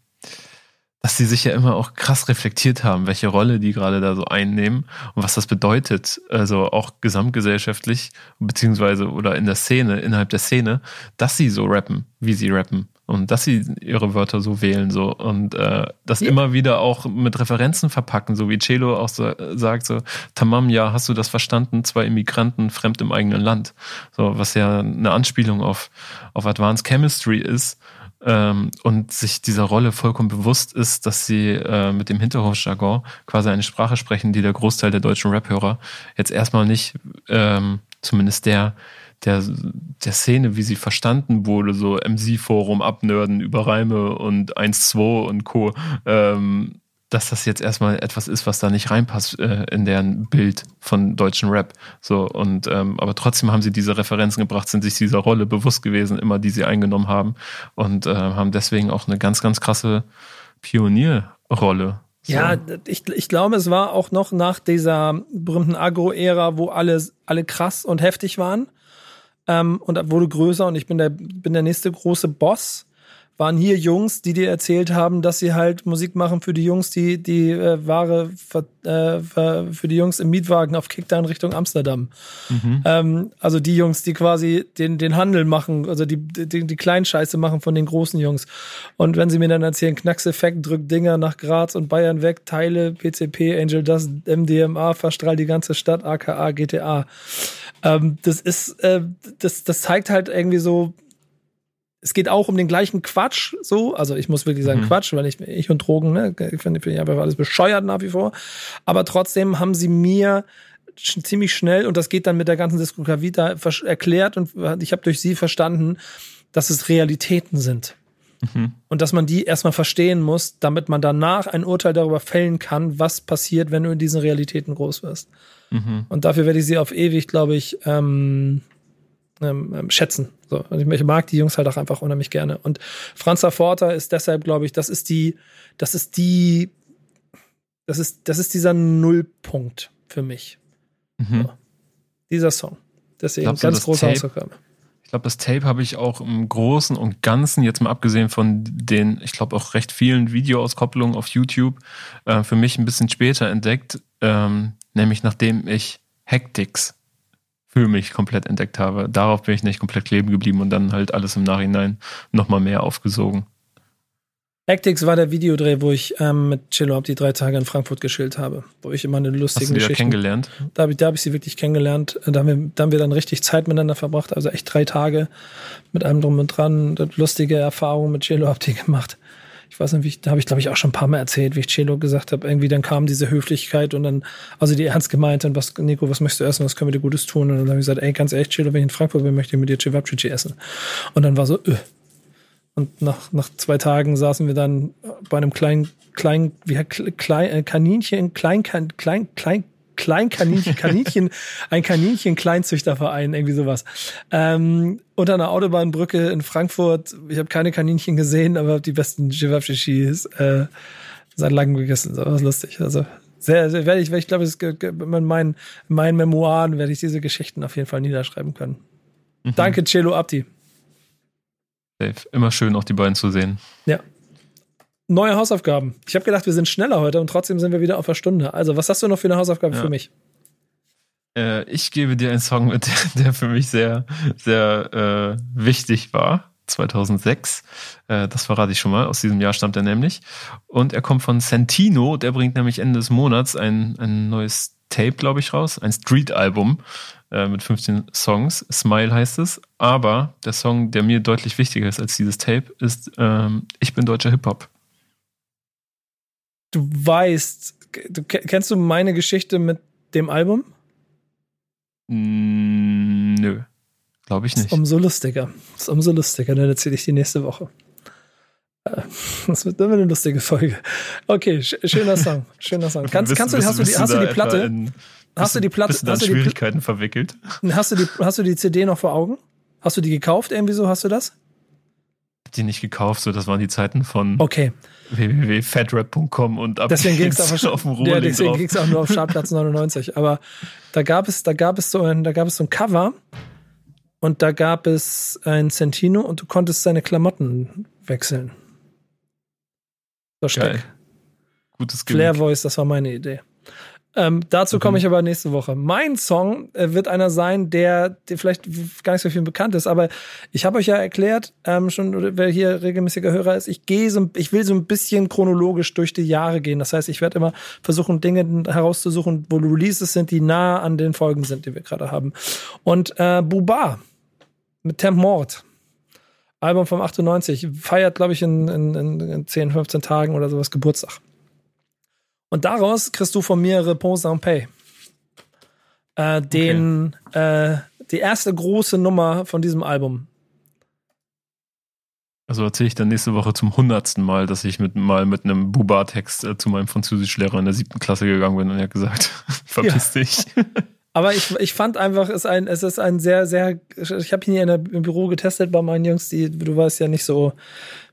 dass sie sich ja immer auch krass reflektiert haben, welche Rolle die gerade da so einnehmen und was das bedeutet, also auch gesamtgesellschaftlich, beziehungsweise oder in der Szene, innerhalb der Szene, dass sie so rappen, wie sie rappen und dass sie ihre Wörter so wählen so und äh, das ja. immer wieder auch mit Referenzen verpacken, so wie Celo auch so, sagt so, Tamam, ja, hast du das verstanden? Zwei Immigranten fremd im eigenen Land, so was ja eine Anspielung auf auf Advanced Chemistry ist ähm, und sich dieser Rolle vollkommen bewusst ist, dass sie äh, mit dem Hinterhofjargon quasi eine Sprache sprechen, die der Großteil der deutschen Rap-Hörer jetzt erstmal nicht, ähm, zumindest der, der, der Szene, wie sie verstanden wurde, so MC-Forum abnörden über Reime und 1-2 und Co., ähm, dass das jetzt erstmal etwas ist, was da nicht reinpasst äh, in deren Bild von deutschen Rap. So und ähm, aber trotzdem haben sie diese Referenzen gebracht, sind sich dieser Rolle bewusst gewesen, immer die sie eingenommen haben und äh, haben deswegen auch eine ganz ganz krasse Pionierrolle. So. Ja, ich, ich glaube, es war auch noch nach dieser berühmten Agro-Ära, wo alle, alle krass und heftig waren. Ähm, und wurde größer und ich bin der, bin der nächste große Boss waren hier Jungs, die dir erzählt haben, dass sie halt Musik machen für die Jungs, die die äh, Ware äh, für die Jungs im Mietwagen auf Kickdown Richtung Amsterdam. Mhm. Ähm, also die Jungs, die quasi den den Handel machen, also die die, die Kleinscheiße machen von den großen Jungs. Und wenn sie mir dann erzählen, Knackseffekt drückt Dinger nach Graz und Bayern weg, Teile PCP, Angel Dust, MDMA verstrahlt die ganze Stadt, AKA, GTA. Ähm, das ist äh, das das zeigt halt irgendwie so es geht auch um den gleichen Quatsch, so. Also ich muss wirklich sagen mhm. Quatsch, weil ich, ich und Drogen, ne, ich finde find einfach alles bescheuert nach wie vor. Aber trotzdem haben sie mir ziemlich schnell, und das geht dann mit der ganzen Diskografie erklärt und ich habe durch sie verstanden, dass es Realitäten sind. Mhm. Und dass man die erstmal verstehen muss, damit man danach ein Urteil darüber fällen kann, was passiert, wenn du in diesen Realitäten groß wirst. Mhm. Und dafür werde ich sie auf ewig, glaube ich, ähm, ähm, ähm, schätzen. So, also ich mag die Jungs halt auch einfach unheimlich gerne. Und Franz Forter ist deshalb, glaube ich, das ist die, das ist die, das ist, das ist dieser Nullpunkt für mich. Mhm. So. Dieser Song. Deswegen Glaubst ganz große Hausaufgabe. Ich glaube, das Tape habe ich auch im Großen und Ganzen, jetzt mal abgesehen von den, ich glaube, auch recht vielen Videoauskopplungen auf YouTube, äh, für mich ein bisschen später entdeckt, ähm, nämlich nachdem ich Hectics für mich komplett entdeckt habe. Darauf bin ich nicht komplett kleben geblieben und dann halt alles im Nachhinein nochmal mehr aufgesogen. Tactics war der Videodreh, wo ich ähm, mit Chillo die drei Tage in Frankfurt geschillt habe, wo ich immer eine lustige Hast du Geschichte. kennengelernt? Da habe ich, da hab ich sie wirklich kennengelernt. Da haben, wir, da haben wir dann richtig Zeit miteinander verbracht, also echt drei Tage mit allem drum und dran, lustige Erfahrungen mit Chillo die gemacht ich weiß nicht, wie ich, da habe ich glaube ich auch schon ein paar Mal erzählt, wie ich Celo gesagt habe, irgendwie dann kam diese Höflichkeit und dann, also die ernst gemeint und was, Nico, was möchtest du essen, was können wir dir Gutes tun? Und dann habe ich gesagt, ey, ganz ehrlich, Celo, wenn ich in Frankfurt bin, möchte ich mit dir Cevapcici essen. Und dann war so, öh. Und nach, nach zwei Tagen saßen wir dann bei einem kleinen, kleinen, wie klein, äh, Kaninchen, klein, klein, klein, Kleinkaninchen, [LAUGHS] Kaninchen, ein Kaninchen-Kleinzüchterverein, irgendwie sowas. Ähm, unter einer Autobahnbrücke in Frankfurt. Ich habe keine Kaninchen gesehen, aber die besten Chivapchichis äh, seit langem gegessen. So was lustig. Also sehr, sehr werde ich, ich glaube, in meinen, in meinen Memoiren werde ich diese Geschichten auf jeden Fall niederschreiben können. Mhm. Danke, Celo Abdi. Safe. Immer schön, auch die beiden zu sehen. Ja. Neue Hausaufgaben. Ich habe gedacht, wir sind schneller heute und trotzdem sind wir wieder auf der Stunde. Also, was hast du noch für eine Hausaufgabe Ja. für mich? Äh, ich gebe dir einen Song mit, [LAUGHS] der, für mich sehr, sehr äh, wichtig war. 2006. Äh, das verrate ich schon mal. Aus diesem Jahr stammt er nämlich. Und er kommt von Santino. Der bringt nämlich Ende des Monats ein, ein neues Tape, glaube ich, raus. Ein Street-Album äh, mit 15 Songs. Smile heißt es. Aber der Song, der mir deutlich wichtiger ist als dieses Tape, ist ähm, Ich bin deutscher Hip-Hop. Du weißt, du, kennst du meine Geschichte mit dem Album? Mm, nö. Glaube ich Ist nicht. umso lustiger. Ist umso lustiger, dann erzähle ich die nächste Woche. Äh, [LAUGHS] Das wird immer eine lustige Folge. Okay, sch schöner Song. Schöner Song. Kannst, kannst du, hast du die, hast du die Platte? in- Hast du die Platte? Hast du die, Schwierigkeiten verwickelt? hast du die, hast du die CD noch vor Augen? Hast du die gekauft? Irgendwie so? Hast du das? Die nicht gekauft, so das waren die Zeiten von Okay. www.fadrap.com und ab Deswegen ging es auf, dem ja, deswegen drauf. ging's auch nur auf Startplatz [LAUGHS] 99. Aber da gab es, da gab es so ein, da gab es so ein Cover und da gab es ein Centino und du konntest seine Klamotten wechseln. So Geil. Gutes Flair Gimmick. Voice, das war meine Idee. Ähm, dazu komme Mhm. ich aber nächste Woche. Mein Song äh, wird einer sein, der, der vielleicht gar nicht so viel bekannt ist, aber ich habe euch ja erklärt, ähm, schon, wer hier regelmäßiger Hörer ist, ich gehe so, ich will so ein bisschen chronologisch durch die Jahre gehen. Das heißt, ich werde immer versuchen, Dinge herauszusuchen, wo Releases sind, die nah an den Folgen sind, die wir gerade haben. Und äh, Buba mit Temp Mord. Album vom 98, feiert, glaube ich, in, in, in 10, 15 Tagen oder sowas Geburtstag. Und daraus kriegst du von mir Repose en Paix. Äh, den, äh, die erste große Nummer von diesem Album. Also erzähle ich dann nächste Woche zum hundertsten Mal, dass ich mit, mal mit einem Buba-Text äh, zu meinem Französischlehrer in der siebten Klasse gegangen bin und er hat gesagt, [LAUGHS] verpiss dich. [LAUGHS] Aber ich, ich fand einfach, es, ist ein, es ist ein sehr, sehr, ich habe ihn hier in der, im Büro getestet bei meinen Jungs, die, du weißt ja nicht so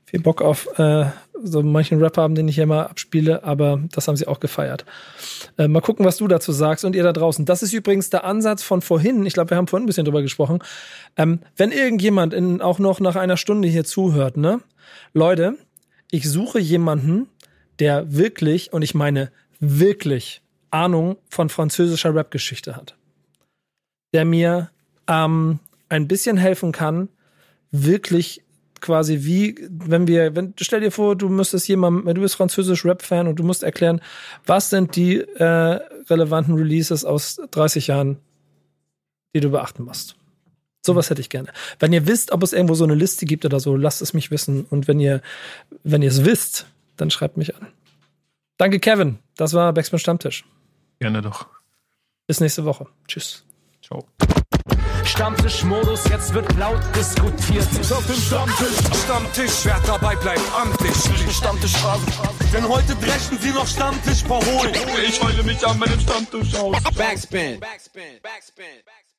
viel Bock auf äh, so manchen Rap haben, den ich hier mal abspiele, aber das haben sie auch gefeiert. Äh, mal gucken, was du dazu sagst und ihr da draußen. Das ist übrigens der Ansatz von vorhin. Ich glaube, wir haben vorhin ein bisschen drüber gesprochen. Ähm, wenn irgendjemand in, auch noch nach einer Stunde hier zuhört, ne? Leute, ich suche jemanden, der wirklich, und ich meine wirklich, Ahnung von französischer Rap-Geschichte hat. Der mir ähm, ein bisschen helfen kann, wirklich quasi wie, wenn wir, wenn, stell dir vor, du müsstest jemandem, du bist französisch Rap-Fan und du musst erklären, was sind die äh, relevanten Releases aus 30 Jahren, die du beachten musst. Sowas hätte ich gerne. Wenn ihr wisst, ob es irgendwo so eine Liste gibt oder so, lasst es mich wissen. Und wenn ihr, wenn ihr es wisst, dann schreibt mich an. Danke, Kevin. Das war Backspin Stammtisch. Gerne doch. Bis nächste Woche. Tschüss. Ciao. Stammtischmodus, jetzt wird laut diskutiert. Auf dem Stammtisch, Stammtisch, wer dabei bleibt amtlich. Stammtisch Phase. Denn heute dreschen sie noch Stammtisch verholen. Ich heule mich an meinem Stammtisch aus. Backspin. Backspin. Backspin. Backspin.